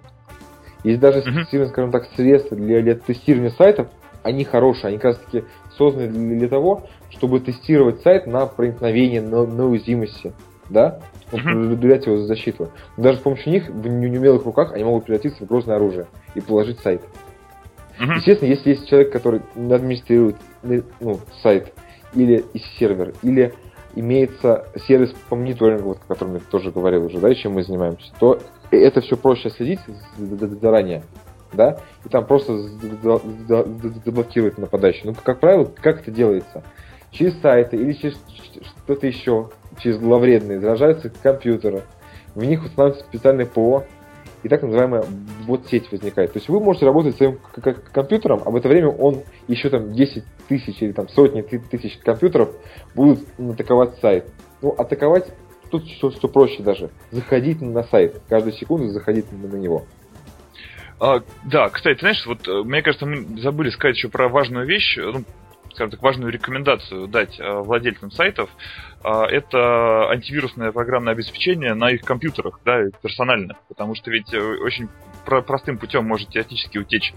Есть даже uh-huh. скажем так, средства для, для тестирования сайтов, они хорошие, они как раз таки созданы для, того, чтобы тестировать сайт на проникновение, на, на уязвимости, да, проверять его защиту. Но даже с помощью них в неумелых руках они могут превратиться в грозное оружие и положить сайт. Uh-huh. Естественно, если есть человек, который администрирует ну, сайт, или из сервер, или имеется сервис по мониторингу, вот, о котором я тоже говорил уже, да, чем мы занимаемся, то это все проще следить заранее, да, и там просто заблокировать нападающий. Ну, как правило, как это делается? Через сайты или через что-то еще, через зловредные, заражаются компьютеры, в них устанавливается специальное ПО, и так называемая вот сеть возникает. То есть вы можете работать своим компьютером, а в это время он еще там 10 тысяч или там сотни тысяч компьютеров будут атаковать сайт. Ну, атаковать тут все, все проще даже. Заходить на сайт. Каждую секунду заходить на него.
А, да, кстати, знаешь, вот э, мне кажется, мы забыли сказать еще про важную вещь, ну, скажем так, важную рекомендацию дать э, владельцам сайтов. Э, это антивирусное программное обеспечение на их компьютерах, да, персональных. Потому что ведь очень простым путем может теоретически утечь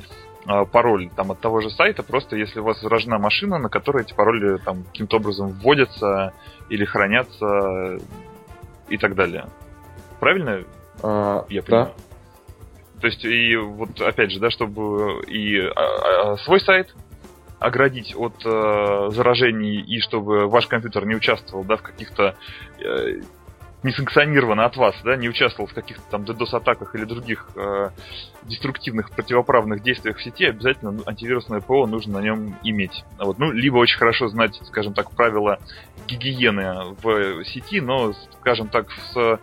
пароль там, от того же сайта, просто если у вас заражена машина, на которой эти пароли там каким-то образом вводятся или хранятся и так далее. Правильно?
А, я понимаю? Да.
То есть, и вот опять же, да, чтобы и а, а, свой сайт оградить от э, заражений и чтобы ваш компьютер не участвовал, да, в каких-то э, несанкционированно от вас, да, не участвовал в каких-то там DDoS-атаках или других э, деструктивных противоправных действиях в сети, обязательно антивирусное ПО нужно на нем иметь. Вот. Ну, либо очень хорошо знать, скажем так, правила гигиены в сети, но, скажем так, с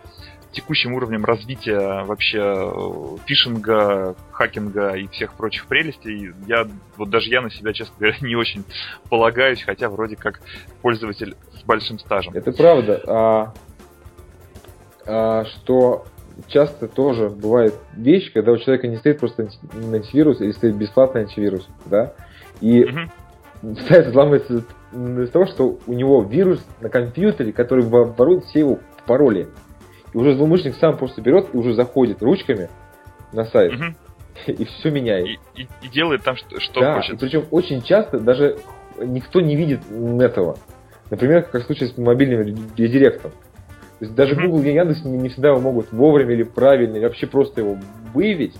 текущим уровнем развития вообще э, фишинга, хакинга и всех прочих прелестей, я вот даже я на себя, честно говоря, не очень полагаюсь, хотя вроде как пользователь с большим стажем.
Это правда. А, а, что часто тоже бывает вещь, когда у человека не стоит просто антивирус или стоит бесплатный антивирус, да, и угу. сайт взламывается из-за того, что у него вирус на компьютере, который ворует все его пароли. И уже злоумышленник сам просто берет и уже заходит ручками на сайт. Угу. И все меняет.
И, и, и делает там, что, что
да,
хочет.
И причем очень часто даже никто не видит этого. Например, как в случае с мобильным редиректом. То есть даже Google и Яндекс не, не всегда могут вовремя или правильно, или вообще просто его выявить,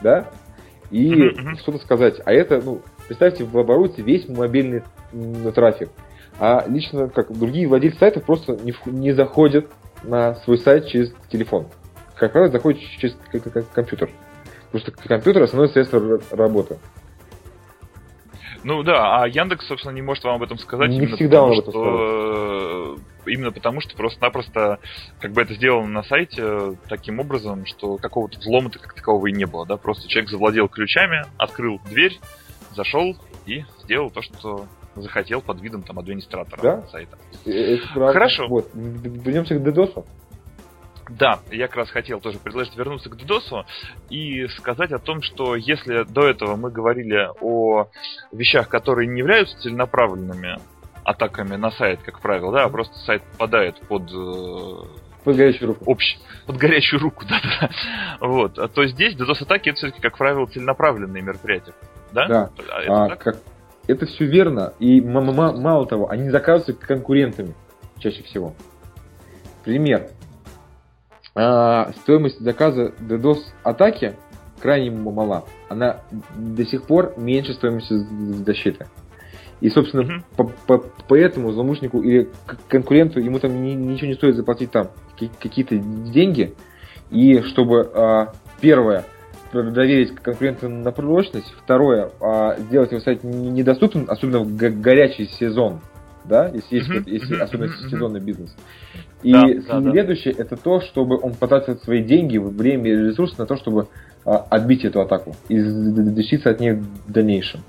да, и что-то сказать. А это, ну, представьте, в обороте весь мобильный трафик. А лично, как другие владельцы сайтов, просто не, не заходят на свой сайт через телефон. Как правило, заходит через компьютер. Потому что компьютер основное средство работы.
Ну да, а Яндекс, собственно, не может вам об этом сказать.
Не
именно
всегда
потому,
он об этом
что... Именно потому, что просто-напросто как бы это сделано на сайте таким образом, что какого-то взлома как такового и не было, да, просто человек завладел ключами, открыл дверь, зашел и сделал то, что захотел под видом там администратора
да?
сайта.
Э, правда.
Хорошо.
Вот. Вернемся к DDoS.
Да, я как раз хотел тоже предложить вернуться к DDoS и сказать о том, что если до этого мы говорили о вещах, которые не являются целенаправленными атаками на сайт, как правило, да, а просто сайт попадает под э,
под горячую руку.
Общ... Под горячую руку, да, да. Вот. А то здесь DDoS-атаки это все-таки, как правило, целенаправленные мероприятия. Да?
Да. А, а как, это все верно. И мало того, они заказываются конкурентами чаще всего. Пример. А, стоимость заказа DDoS атаки крайне мала. Она до сих пор меньше стоимости защиты. И, собственно, mm-hmm. по -по поэтому злоумышленнику или конкуренту ему там ни ничего не стоит заплатить там какие-то деньги. И чтобы, а, первое, доверить конкуренту на прочность. Второе, а, сделать его сайт недоступным, особенно в горячий сезон. Да, если есть, uh-huh, если особенно uh-huh, сезонный бизнес. И да, следующее да, да. это то, чтобы он потратил свои деньги, время и ресурсы на то, чтобы а, отбить эту атаку и защититься от нее в дальнейшем.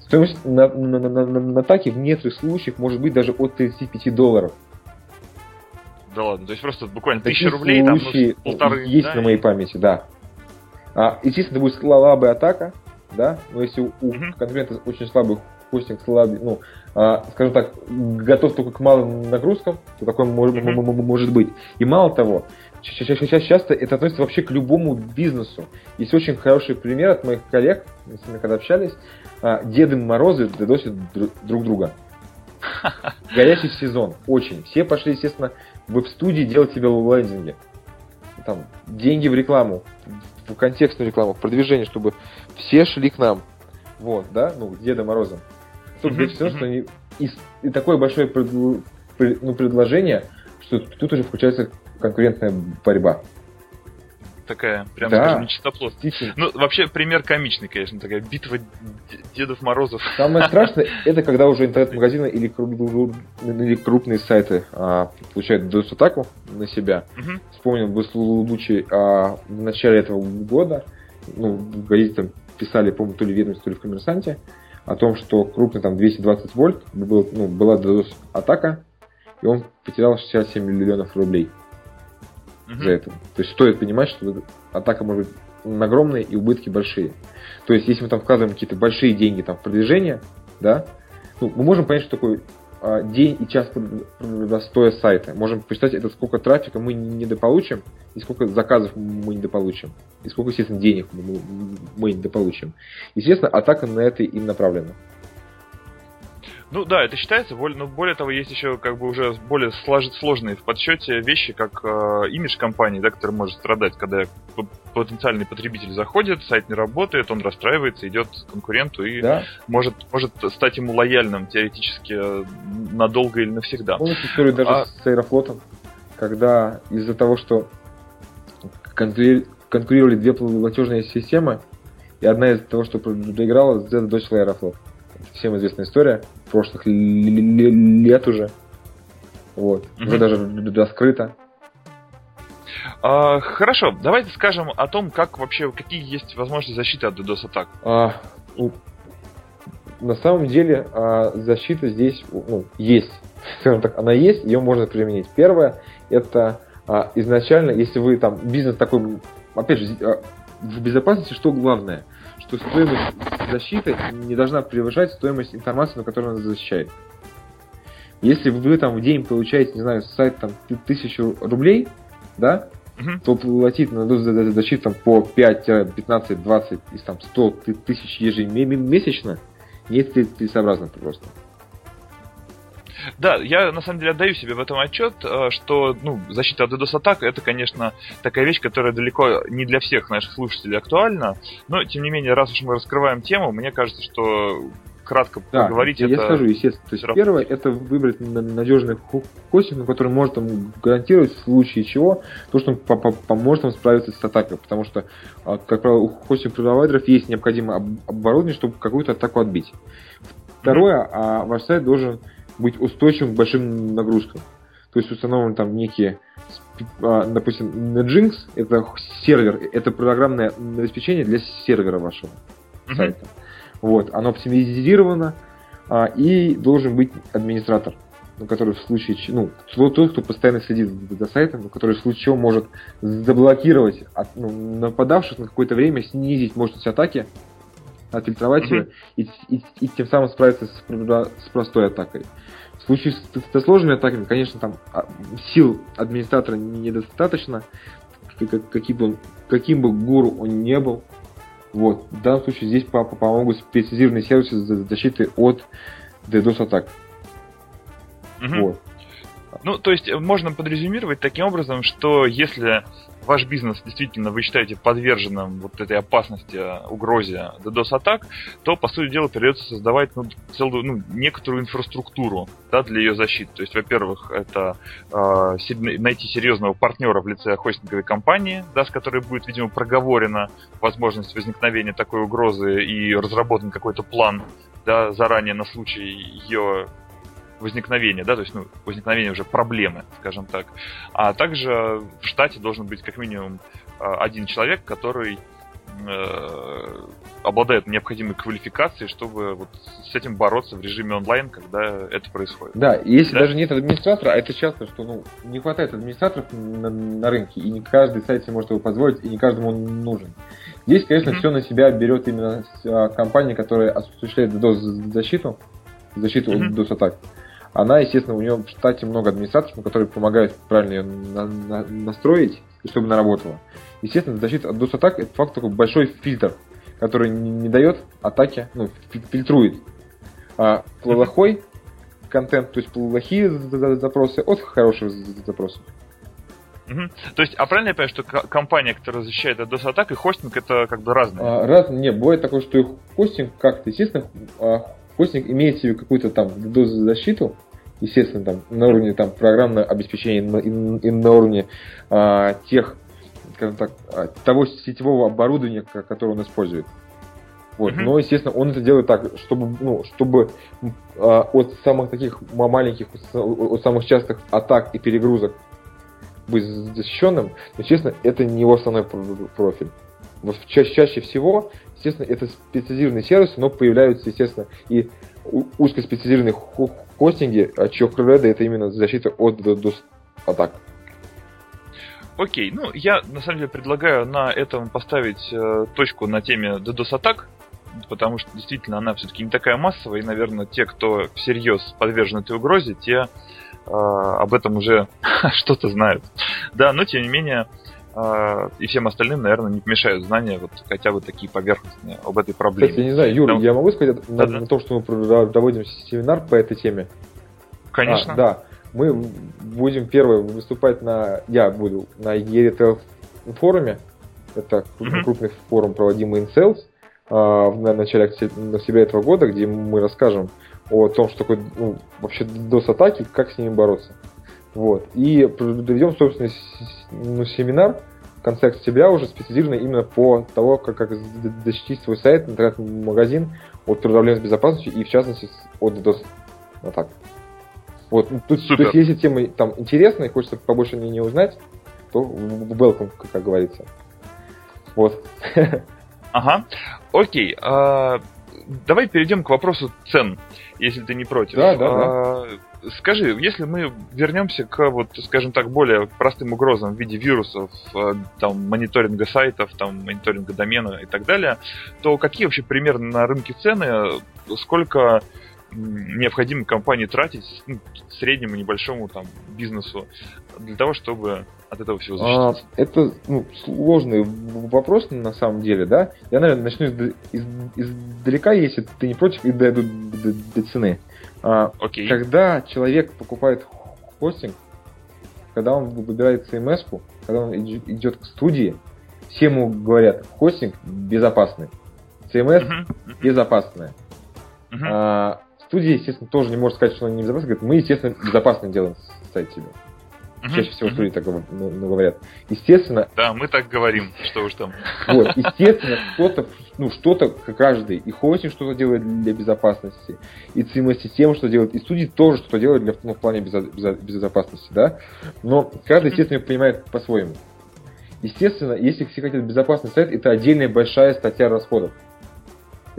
Стоимость на, на, на, на, на атаке в некоторых случаях может быть даже от 35 долларов.
Да ладно, то есть просто буквально тысяча рублей, там ну, полторы.
Есть да, на моей памяти, да. А, естественно, это будет слабая атака, да, но если у конкурента очень слабый хостинг, слабый, ну, а, скажем так, готов только к малым нагрузкам, то такое может, mm-hmm. может быть. И мало того, сейчас часто это относится вообще к любому бизнесу. Есть очень хороший пример от моих коллег, мы с ними когда общались, а, Деды Морозы доносят друг друга. Горячий сезон, очень. Все пошли, естественно, в веб-студии делать себе лендинги. Там, деньги в рекламу, контекстную рекламу, в продвижение, чтобы все шли к нам. Вот, да, ну, Деда Мороза. Тут uh-huh, все, что они... И, и такое большое пред, ну, предложение, что тут уже включается конкурентная борьба.
Такая, прям
Да.
скажем. Ну, вообще, пример комичный, конечно, такая битва Дедов Морозов.
Самое страшное, это когда уже интернет-магазины или, кру- или крупные сайты а, получают DOS-атаку на себя.
Мгм.
Вспомнил бы случай а, в начале этого года, ну, в газете там писали, по-моему, то ли в ведомстве, то ли в коммерсанте, о том, что крупный там 220 вольт был, ну, была DOS-атака, и он потерял 67 миллионов рублей
Мгм.
за это. То есть стоит понимать, что атака может быть огромная и убытки большие. То есть если мы там вкладываем какие-то большие деньги там, в продвижение, да, ну, мы можем понять, что такое а, день и час простоя сайта. Можем посчитать, это сколько трафика мы недополучим, и сколько заказов мы недополучим, и сколько, естественно, денег мы, мы недополучим. Естественно, атака на это и направлена.
Ну да, это считается, более- но более того, есть еще как бы уже более слож- сложные в подсчете вещи, как э, имидж компании, да, который может страдать, когда потенциальный потребитель заходит, сайт не работает, он расстраивается, идет к конкуренту и
Да?
может, может стать ему лояльным теоретически э, надолго или навсегда.
Помните историю даже
А-
с Аэрофлотом, когда из-за того, что конкури- конкурировали две платежные системы, и одна из того, что проиграла, задочила Аэрофлот. Это всем известная история, прошлых лет уже. Вот. Уже
Мгм.
даже раскрыто.
А, хорошо, давайте скажем о том, как вообще, какие есть возможности защиты от DDoS-атак.
А, ну, на самом деле а, защита здесь ну, есть. Скажем так, она есть, ее можно применить. Первое, это а, изначально, если вы там бизнес такой, опять же, а, в безопасности что главное? Что стоимость защиты не должна превышать стоимость информации, на которую она защищает. Если вы там в день получаете, не знаю, с сайта там тысячу рублей, да, то платить на за- за- защиту там, по 5, 15, 20 из там 100 ты- тысяч ежемесячно не целесообразно просто.
Да, я на самом деле отдаю себе в этом отчет, э, что ну, защита от DDoS-атак это, конечно, такая вещь, которая далеко не для всех наших слушателей актуальна, но, тем не менее, раз уж мы раскрываем тему, мне кажется, что кратко
Да,
поговорить
я
это...
скажу, естественно. То есть
равно.
первое, это выбрать на- надежный хостинг, который может там, гарантировать в случае чего то, что он по- по- поможет вам справиться с атакой. Потому что, а, как правило, у хостинг-провайдеров есть необходимое об- оборудование, чтобы какую-то атаку отбить. Второе, а ваш сайт должен быть устойчивым к большим нагрузкам. То есть установлены там некие, а, допустим, Nginx, это сервер, это программное обеспечение для сервера вашего
Мгм.
сайта. Вот, оно оптимизировано, а, и должен быть администратор, ну, который в случае, ну, тот, кто постоянно следит за сайтом, который в случае чего может заблокировать от, ну, нападавших на какое-то время, снизить мощность атаки, отфильтровать
Мгм.
ее и, и- и тем самым справиться с, с простой атакой. В случае с, со сложными атаками, конечно, там а, сил администратора недостаточно, каким бы, каким бы гуру он не был. Вот. В данном случае здесь по- по- помогут специализированные сервисы за- защиты от DDoS атак.
Мгм.
Вот.
Ну, то есть можно подрезюмировать таким образом, что если ваш бизнес действительно вы считаете подверженным вот этой опасности, э, угрозе DDoS-атак, то, по сути дела, придется создавать ну, целую, ну, некоторую инфраструктуру да, для ее защиты. То есть, во-первых, это э, найти серьезного партнера в лице хостинговой компании, да, с которой будет, видимо, проговорена возможность возникновения такой угрозы и разработан какой-то план да, заранее на случай ее возникновения, да, то есть, ну, возникновения уже проблемы, скажем так. А также в штате должен быть как минимум э, один человек, который э, обладает необходимой квалификацией, чтобы вот с этим бороться в режиме онлайн, когда это происходит.
Да, и если
Да.
даже нет администратора, а это часто, что ну, не хватает администраторов на, на рынке, и не каждый сайт себе может его позволить, и не каждому он нужен. Здесь, конечно,
Мгм.
все на себя берет именно а, компания, которая осуществляет DDoS-защиту, защиту
Мгм.
от DDoS-атак. Она, естественно, у нее в штате много администраторов, которые помогают правильно ее на- на- настроить, и чтобы она работала. Естественно, защита от DOS-атак это факт такой большой фильтр, который не, не дает атаке, ну, фи- фильтрует а, плохой контент, то есть плохие за- за- запросы от хороших за- запросов.
Мгм. То есть, а правильно я понимаю, что компания, которая защищает от DOS-атак и хостинг это как бы разные?
А, раз, не, бывает такое, что и хостинг как-то, естественно, хостинг имеет себе какую-то там защиту, естественно, там на уровне там программного обеспечения и на уровне а, тех скажем так, а, того сетевого оборудования, которое он использует. Вот. Mm-hmm. Но, естественно, он это делает так, чтобы, ну, чтобы а, от самых таких маленьких, от самых частых атак и перегрузок быть защищенным, но, честно, это не его основной профиль. Вот чаще, чаще всего, естественно, это специализированные сервисы, но появляются, естественно, и узкоспециализированные хостинги, а чье кредо это именно защита от атак.
Окей, ну я на самом деле предлагаю на этом поставить э, точку на теме DDoS атак, потому что действительно она все-таки не такая массовая, и, наверное, те, кто всерьез подвержен этой угрозе, те э, об этом уже что-то знают. Да, но тем не менее, и всем остальным, наверное, не помешают знания вот хотя бы такие поверхностные об этой проблеме.
Кстати, я не знаю, Юра, Потому... я могу сказать да, на, да. на том, что мы проводим семинар по этой теме?
Конечно.
А, да. Мы будем первое выступать на, я буду на ERTL форуме, это mm-hmm. крупный форум, проводимый InSales, а, в начале октября этого года, где мы расскажем о том, что такое ну, вообще DOS-атаки, как с ними бороться. Вот. И проведем, собственно, ну, семинар в конце октября уже специализированный именно по того, как, как защитить свой сайт, интернет-магазин от проблем с безопасностью и, в частности, от DOS-атак. Вот. Ну, тут, то есть, если тема там интересная и хочется побольше о ней не узнать, то welcome, как говорится. Вот.
Ага. Окей. А, давай перейдем к вопросу цен, если ты не против.
Да, да, а,
да. Скажи, если мы вернемся к, вот, скажем так, более простым угрозам в виде вирусов, а, там, мониторинга сайтов, там, мониторинга домена и так далее, то какие вообще примерно на рынке цены, сколько необходимо компании тратить ну, среднему небольшому там бизнесу для того, чтобы от этого всего а, защититься?
А, это ну, сложный вопрос на самом деле, да? Я, наверное, начну из, из, издалека, если ты не против, и дойду до, до цены. А,
Окей.
Когда человек покупает хостинг, когда он выбирает CMS, когда он идет к студии, все ему говорят, хостинг безопасный, CMS uh-huh. безопасная. Uh-huh. А, студия, естественно, тоже не может сказать, что она не безопасна. Говорит, мы, естественно, безопасно делаем сайт себе. Uh-huh. Чаще всего студии так ну, ну, говорят. Естественно...
Да, мы так говорим, что уж там.
Вот, естественно, кто-то, ну, что-то, каждый, и хостинг что-то делает для безопасности, и CMS-система что делает, и студии тоже что-то делают для, ну, в плане безо- безо- безопасности, да. Но каждый, естественно, понимает по-своему. Естественно, если все хотят безопасный сайт, это отдельная большая статья расходов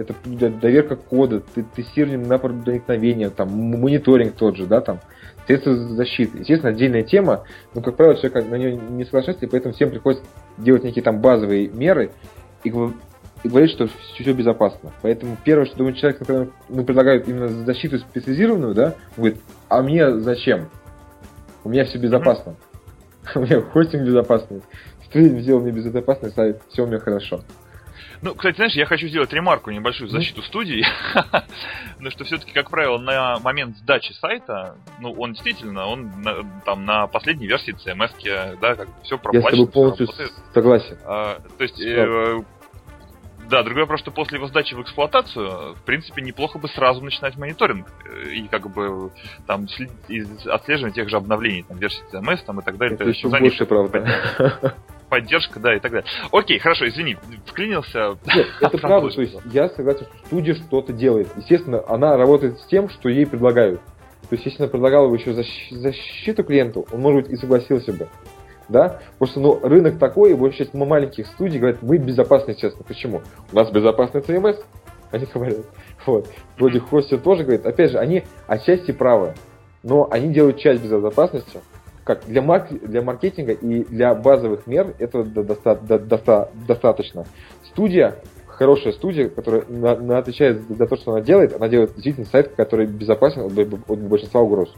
это доверка кода, тестирование на проникновение, там, мониторинг тот же, да, там, средства защиты. Естественно, отдельная тема, но, как правило, человек на нее не соглашается, и поэтому всем приходится делать некие там базовые меры и, и говорить, что все безопасно. Поэтому первое, что думает человек, когда ну, предлагают именно защиту специализированную, да, он говорит, а мне зачем? У меня все безопасно. У меня хостинг безопасный. Студент сделал мне безопасный сайт, все у меня хорошо.
Ну, кстати, знаешь, я хочу сделать ремарку небольшую в защиту студии. Потому что все-таки, как правило, на момент сдачи сайта, ну, он действительно, он на, там на последней версии CMS, да, как все проплачено. Я с тобой
полностью согласен.
А, то есть, э, да, другой вопрос, что после его сдачи в эксплуатацию, в принципе, неплохо бы сразу начинать мониторинг э, и как бы там отслеживание тех же обновлений, там, версии CMS там, и так далее.
Это еще больше, правда.
поддержка, да, и так далее. Окей, хорошо, извини, вклинился.
Нет, это правда, то есть я согласен, что студия что-то делает. Естественно, она работает с тем, что ей предлагают. То есть, если она предлагала бы еще защиту клиенту, он, может быть, и согласился бы. Да? Просто ну, рынок такой, и большая часть маленьких студий говорят, мы безопасны, честно. Почему? У нас безопасный CMS, они говорят. Вот. Вроде хостер тоже говорит, опять же, они отчасти правы, но они делают часть безопасности, как для, марк, для маркетинга и для базовых мер этого доста, доста, достаточно. Студия, хорошая студия, которая на, на отвечает за то, что она делает, она делает действительно сайт, который безопасен от, от большинства угроз.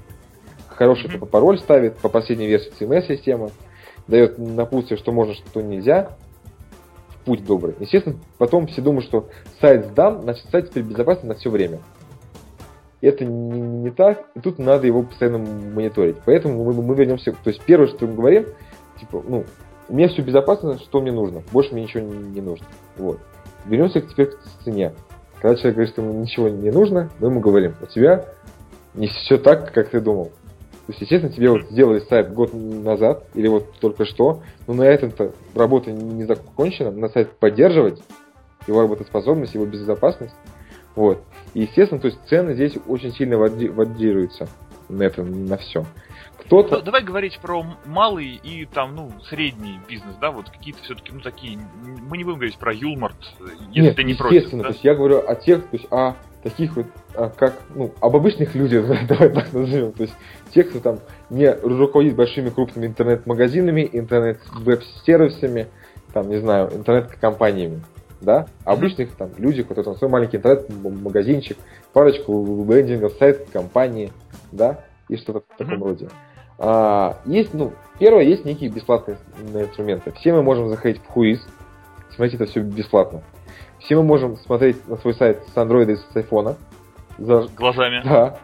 Хороший mm-hmm. пароль ставит по последней версии CMS-системы, дает напутствие, что можно, что нельзя. Путь добрый. Естественно, потом все думают, что сайт сдан, значит сайт теперь безопасен на все время это не, не так, и тут надо его постоянно мониторить. Поэтому мы, мы вернемся, то есть первое, что мы говорим, типа, ну, у меня все безопасно, что мне нужно, больше мне ничего не, не нужно. Вот. Вернемся теперь к цене. Когда человек говорит, что ему ничего не нужно, мы ему говорим, у тебя не все так, как ты думал. То есть, естественно, тебе вот сделали сайт год назад, или вот только что, но на этом-то работа не закончена, на сайт поддерживать, его работоспособность, его безопасность. Вот. И, естественно, то есть цены здесь очень сильно варьируются на это, на все.
Кто-то... Давай говорить про малый и там, ну, средний бизнес, да, вот какие-то все-таки, ну, такие, мы не будем говорить про Юлмарт,
если Нет, ты не против. Естественно, да? то есть я говорю о тех, то есть о таких вот, о, как, ну, об обычных людях, давай так назовем, то есть тех, кто там не руководит большими крупными интернет-магазинами, интернет-веб-сервисами, там, не знаю, интернет-компаниями, да, обычных там люди, которые там свой маленький интернет-магазинчик, парочку лендингов, сайт компании, да, и что-то в таком mm-hmm. роде. А, есть, ну, первое, есть некие бесплатные инструменты. Все мы можем заходить в Whois, смотреть это все бесплатно. Все мы можем смотреть на свой сайт с Android и с iPhone.
За... Глазами.
Да.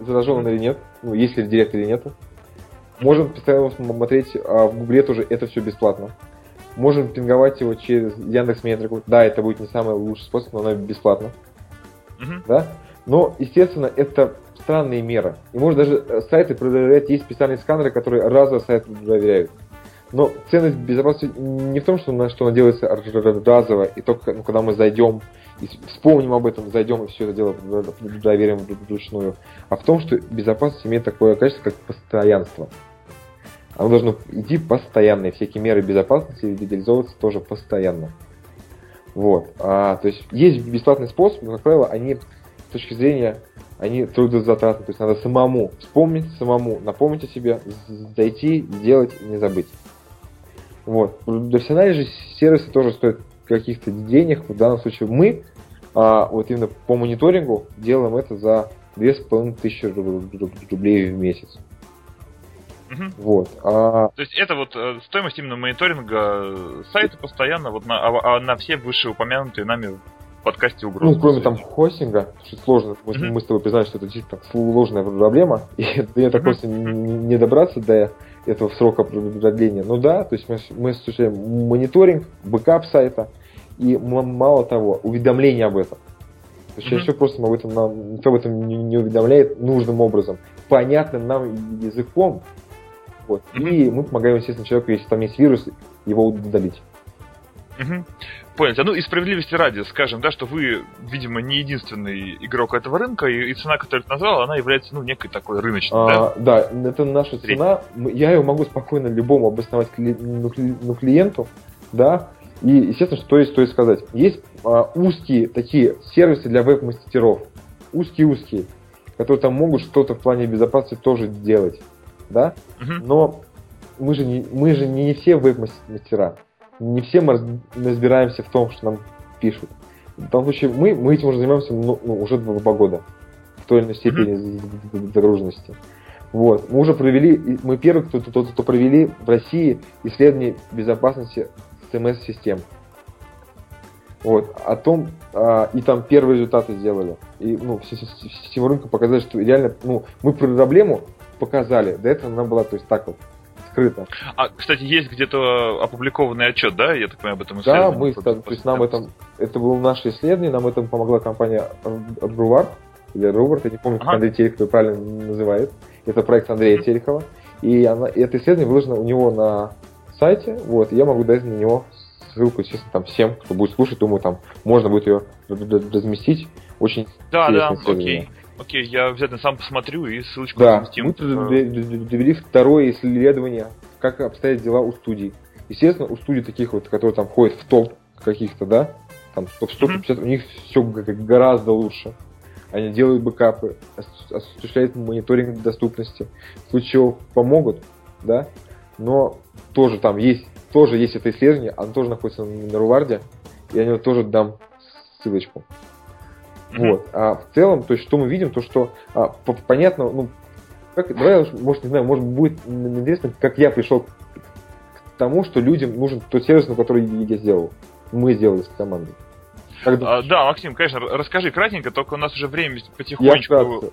Заражен он или нет. Ну, есть ли директ или нет. Можем постоянно смотреть а в Гугле тоже это все бесплатно. Можем пинговать его через Яндекс Метрику. Да, это будет не самый лучший способ, но оно бесплатно. Uh-huh. Да? Но, естественно, это странные меры. И может даже э, сайты проверять, есть специальные сканеры, которые разово сайт проверяют. Но ценность безопасности не в том, что на что она делается разово, и только ну, когда мы зайдем и вспомним об этом, зайдем и все это дело проверим вручную, а в том, что безопасность имеет такое качество, как постоянство. Оно должно идти постоянно, и всякие меры безопасности реализовываться тоже постоянно. Вот. А, то есть есть бесплатный способ, но, как правило, они с точки зрения они трудозатратны. То есть надо самому вспомнить, самому напомнить о себе, зайти, сделать и не забыть. Вот. Профессиональные же сервисы тоже стоят каких-то денег. В данном случае мы а, вот именно по мониторингу делаем это за 2500 рублей в месяц.
Угу. Вот. А... То есть это вот э, стоимость именно мониторинга сайта постоянно вот на, а, а на все вышеупомянутые нами подкасте угрозы.
Ну, кроме там хостинга, что сложно, мы, mm-hmm. мы с тобой признаем, что это действительно сложная проблема, и до нее так просто не, не добраться до этого срока продления. Ну да, то есть мы, мы осуществляем мониторинг, бэкап сайта, и мало того, уведомление об этом. То есть mm-hmm. еще просто об этом нам, никто об этом не, не уведомляет нужным образом, понятным нам языком. Вот. И мы помогаем, естественно, человеку, если там есть вирус, его удалить.
Угу. Понял. Ну и справедливости ради, скажем, да, что вы, видимо, не единственный игрок этого рынка, и, и цена, которую ты назвал, она является, ну, некой такой рыночной,
а, да? Да, это наша Средний. цена. Я ее могу спокойно любому обосновать кли, ну, ну, клиенту, да, и, естественно, что есть, стоит сказать. Есть а, узкие такие сервисы для веб-мастеров, узкие-узкие, которые там могут что-то в плане безопасности тоже делать, да, угу. но мы же не, мы же не все веб-мастера не все мы разбираемся в том, что нам пишут. В том случае мы, мы этим уже занимаемся ну, ну, уже два года в той или иной степени загруженности. Вот. Мы уже провели, мы первые, кто, кто, кто провели в России исследование безопасности CMS-систем. Вот. О том, а, и там первые результаты сделали. И ну, всему рынку показали, что реально, ну, мы проблему показали. До этого она была, то есть так вот, скрыто.
А, кстати, есть где-то опубликованный отчет, да? Я так понимаю, об этом
Да, мы, то есть нам этом, это было наше исследование, нам этом помогла компания Брувар, или Рувард, я не помню, как ага. Андрей Терехов правильно называет. Это проект Андрея mm-hmm. Терехова. И, она, и это исследование выложено у него на сайте, вот, и я могу дать на него ссылку, естественно, там всем, кто будет слушать, думаю, там можно будет ее разместить. Очень
да, да, окей. Окей, я обязательно сам посмотрю и ссылочку
да, мы довели второе исследование, как обстоят дела у студий. Естественно, у студий таких вот, которые там входят в топ каких-то, да, там топ-150, mm-hmm. у них все гораздо лучше. Они делают бэкапы, осуществляют мониторинг доступности. В случае чего помогут, да, но тоже там есть, тоже есть это исследование, оно тоже находится на Руварде, я на него тоже дам ссылочку. Вот. А в целом, то есть, что мы видим, то что а, понятно, ну, как, давай, может, не знаю, может будет интересно, как я пришел к тому, что людям нужен тот сервис, на который я сделал. Мы сделали с командой.
А, да, Максим, конечно, расскажи кратенько, только у нас уже время потихонечку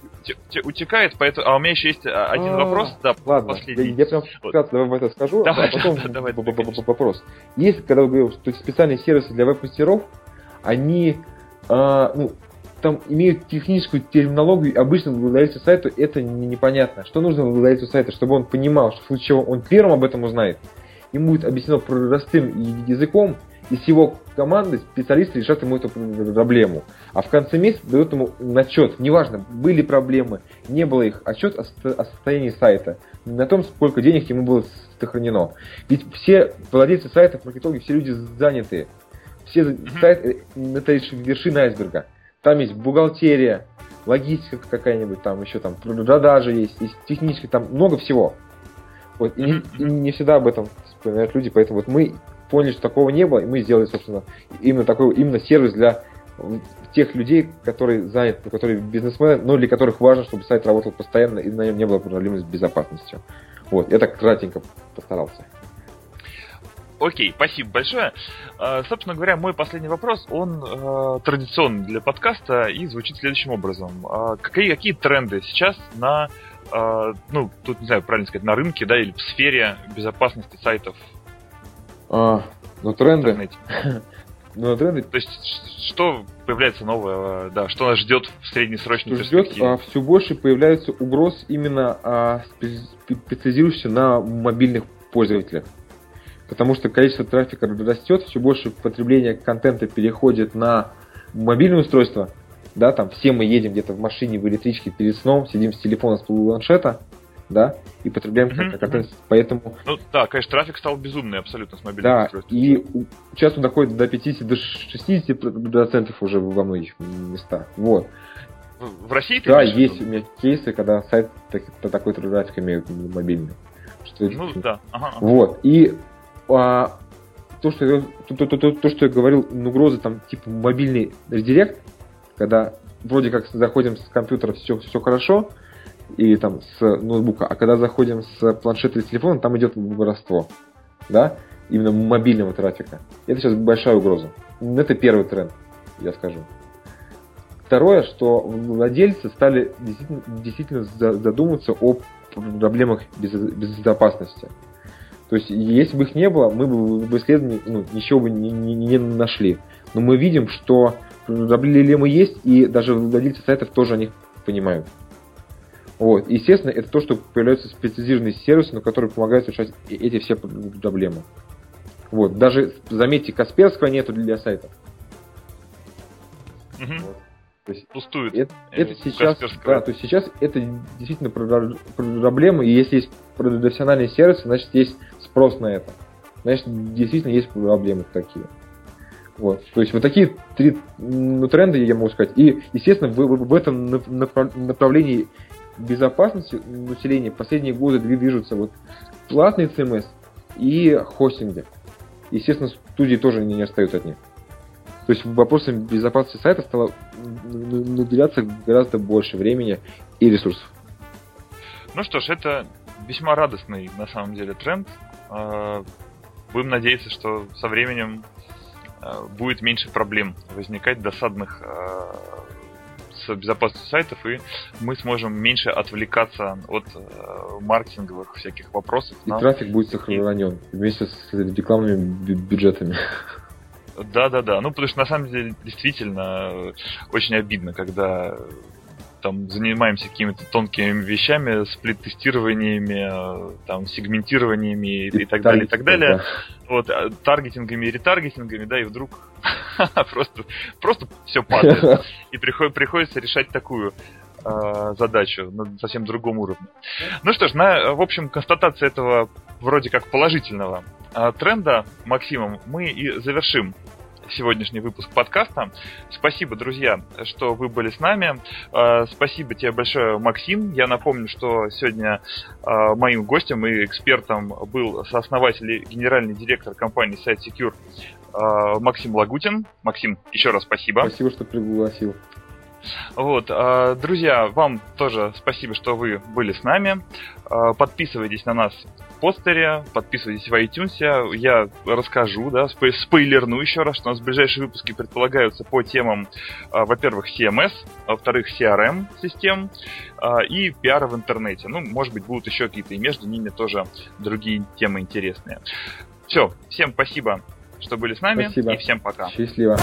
утекает, поэтому, а у меня еще есть а, один а, вопрос, да,
ладно, последний. Я, прям вкратце вот. это скажу, давай, а потом да, да, давай, вопрос. Есть, когда вы говорите, что специальные сервисы для веб-мастеров, они, а, ну, там имеют техническую терминологию, обычно владельцу сайта это непонятно. Что нужно владельцу сайта, чтобы он понимал, что в случае чего он первым об этом узнает, ему будет объяснено простым языком, и с его командой специалисты решат ему эту проблему. А в конце месяца дают ему отчет. Неважно, были проблемы, не было их. Отчет о состоянии сайта. На том, сколько денег ему было сохранено. Ведь все владельцы сайтов, маркетологи, все люди занятые. Все сайты, э, это лишь вершина айсберга. Там есть бухгалтерия, логистика какая-нибудь, там еще там продажи есть, есть технически, там много всего. Вот, и, не, и не всегда об этом вспоминают люди, поэтому вот мы поняли, что такого не было, и мы сделали, собственно, именно такой именно сервис для тех людей, которые заняты, которые бизнесмены, но для которых важно, чтобы сайт работал постоянно и на нем не было проблем с безопасностью. Вот, я так кратенько постарался.
Окей, спасибо большое. Uh, собственно говоря, мой последний вопрос, он uh, традиционный для подкаста и звучит следующим образом. Uh, какие, какие тренды сейчас на, ну, тут не знаю, правильно сказать, на рынке, да, или в сфере безопасности сайтов?
А, ну, тренды. Ну, тренды.
То есть, что появляется новое, да, что нас ждет в среднесрочной
что перспективе? Ждет, а, все больше появляется угроз именно а, специализирующихся на мобильных пользователях потому что количество трафика растет, все больше потребление контента переходит на мобильное устройство, да, там все мы едем где-то в машине, в электричке перед сном, сидим с телефона, с планшета, да, и потребляем mm-hmm. контент, поэтому...
Ну да, конечно, трафик стал безумный абсолютно с мобильным
да, устройством. и сейчас он доходит до 50, до 60 процентов уже во многих местах, вот.
В России
Да, есть у меня кейсы, когда сайт так, такой трафик имеет мобильный.
Что ну, да. Ага,
ага. Вот. И а, то, что, то, то, то, то, что я говорил, угрозы там типа мобильный редирект, когда вроде как заходим с компьютера все, все хорошо, или там с ноутбука, а когда заходим с планшета или телефона, там идет воровство. Да? Именно мобильного трафика. Это сейчас большая угроза. Это первый тренд, я скажу. Второе, что владельцы стали действительно, действительно задумываться о проблемах безопасности. То есть, если бы их не было, мы бы в исследовании ну, ничего бы не, не, не нашли. Но мы видим, что проблемы есть, и даже владельцы сайтов тоже о них понимают. Вот. Естественно, это то, что появляются специализированные сервисы, на которые помогают решать эти все проблемы. Вот. Даже, заметьте, Касперского нету для сайтов.
Угу. Вот. То есть Пустует.
Это, это сейчас, да, то есть сейчас это действительно проблема, и если есть профессиональные сервисы, значит есть спрос на это. Значит, действительно есть проблемы такие. Вот. То есть вот такие три ну, тренда, я могу сказать. И, естественно, в, в, этом направлении безопасности населения последние годы движутся вот платные CMS и хостинги. Естественно, студии тоже не, не отстают от них. То есть вопросам безопасности сайта стало уделяться гораздо больше времени и ресурсов.
Ну что ж, это весьма радостный на самом деле тренд. А, будем надеяться, что со временем а, будет меньше проблем возникать досадных а, с безопасностью сайтов, и мы сможем меньше отвлекаться от маркетинговых всяких вопросов.
И трафик будет сохранен и... вместе с рекламными бюджетами.
Да, да, да. Ну, потому что на самом деле действительно очень обидно, когда там занимаемся какими-то тонкими вещами, сплит-тестированиями, там, сегментированиями и, и так далее, и так далее. Да. Вот, а, таргетингами и ретаргетингами, да, и вдруг просто, просто все падает. И приход, приходится решать такую э, задачу на совсем другом уровне. Ну что ж, на, в общем, констатация этого вроде как положительного э, тренда Максимом мы и завершим сегодняшний выпуск подкаста. Спасибо, друзья, что вы были с нами. А, спасибо тебе большое, Максим. Я напомню, что сегодня а, моим гостем и экспертом был сооснователь и генеральный директор компании SiteSecure а, Максим Лагутин. Максим, еще раз спасибо.
Спасибо, что пригласил.
Вот, друзья, вам тоже спасибо, что вы были с нами. Подписывайтесь на нас постере, подписывайтесь в iTunes, я расскажу, да, спой спойлерну еще раз, что у нас ближайшие выпуски предполагаются по темам, а, во-первых, CMS, во-вторых, CRM систем а, и пиара в интернете. Ну, может быть, будут еще какие-то и между ними тоже другие темы интересные. Все, всем спасибо, что были с нами,
спасибо.
и всем пока.
Счастливо.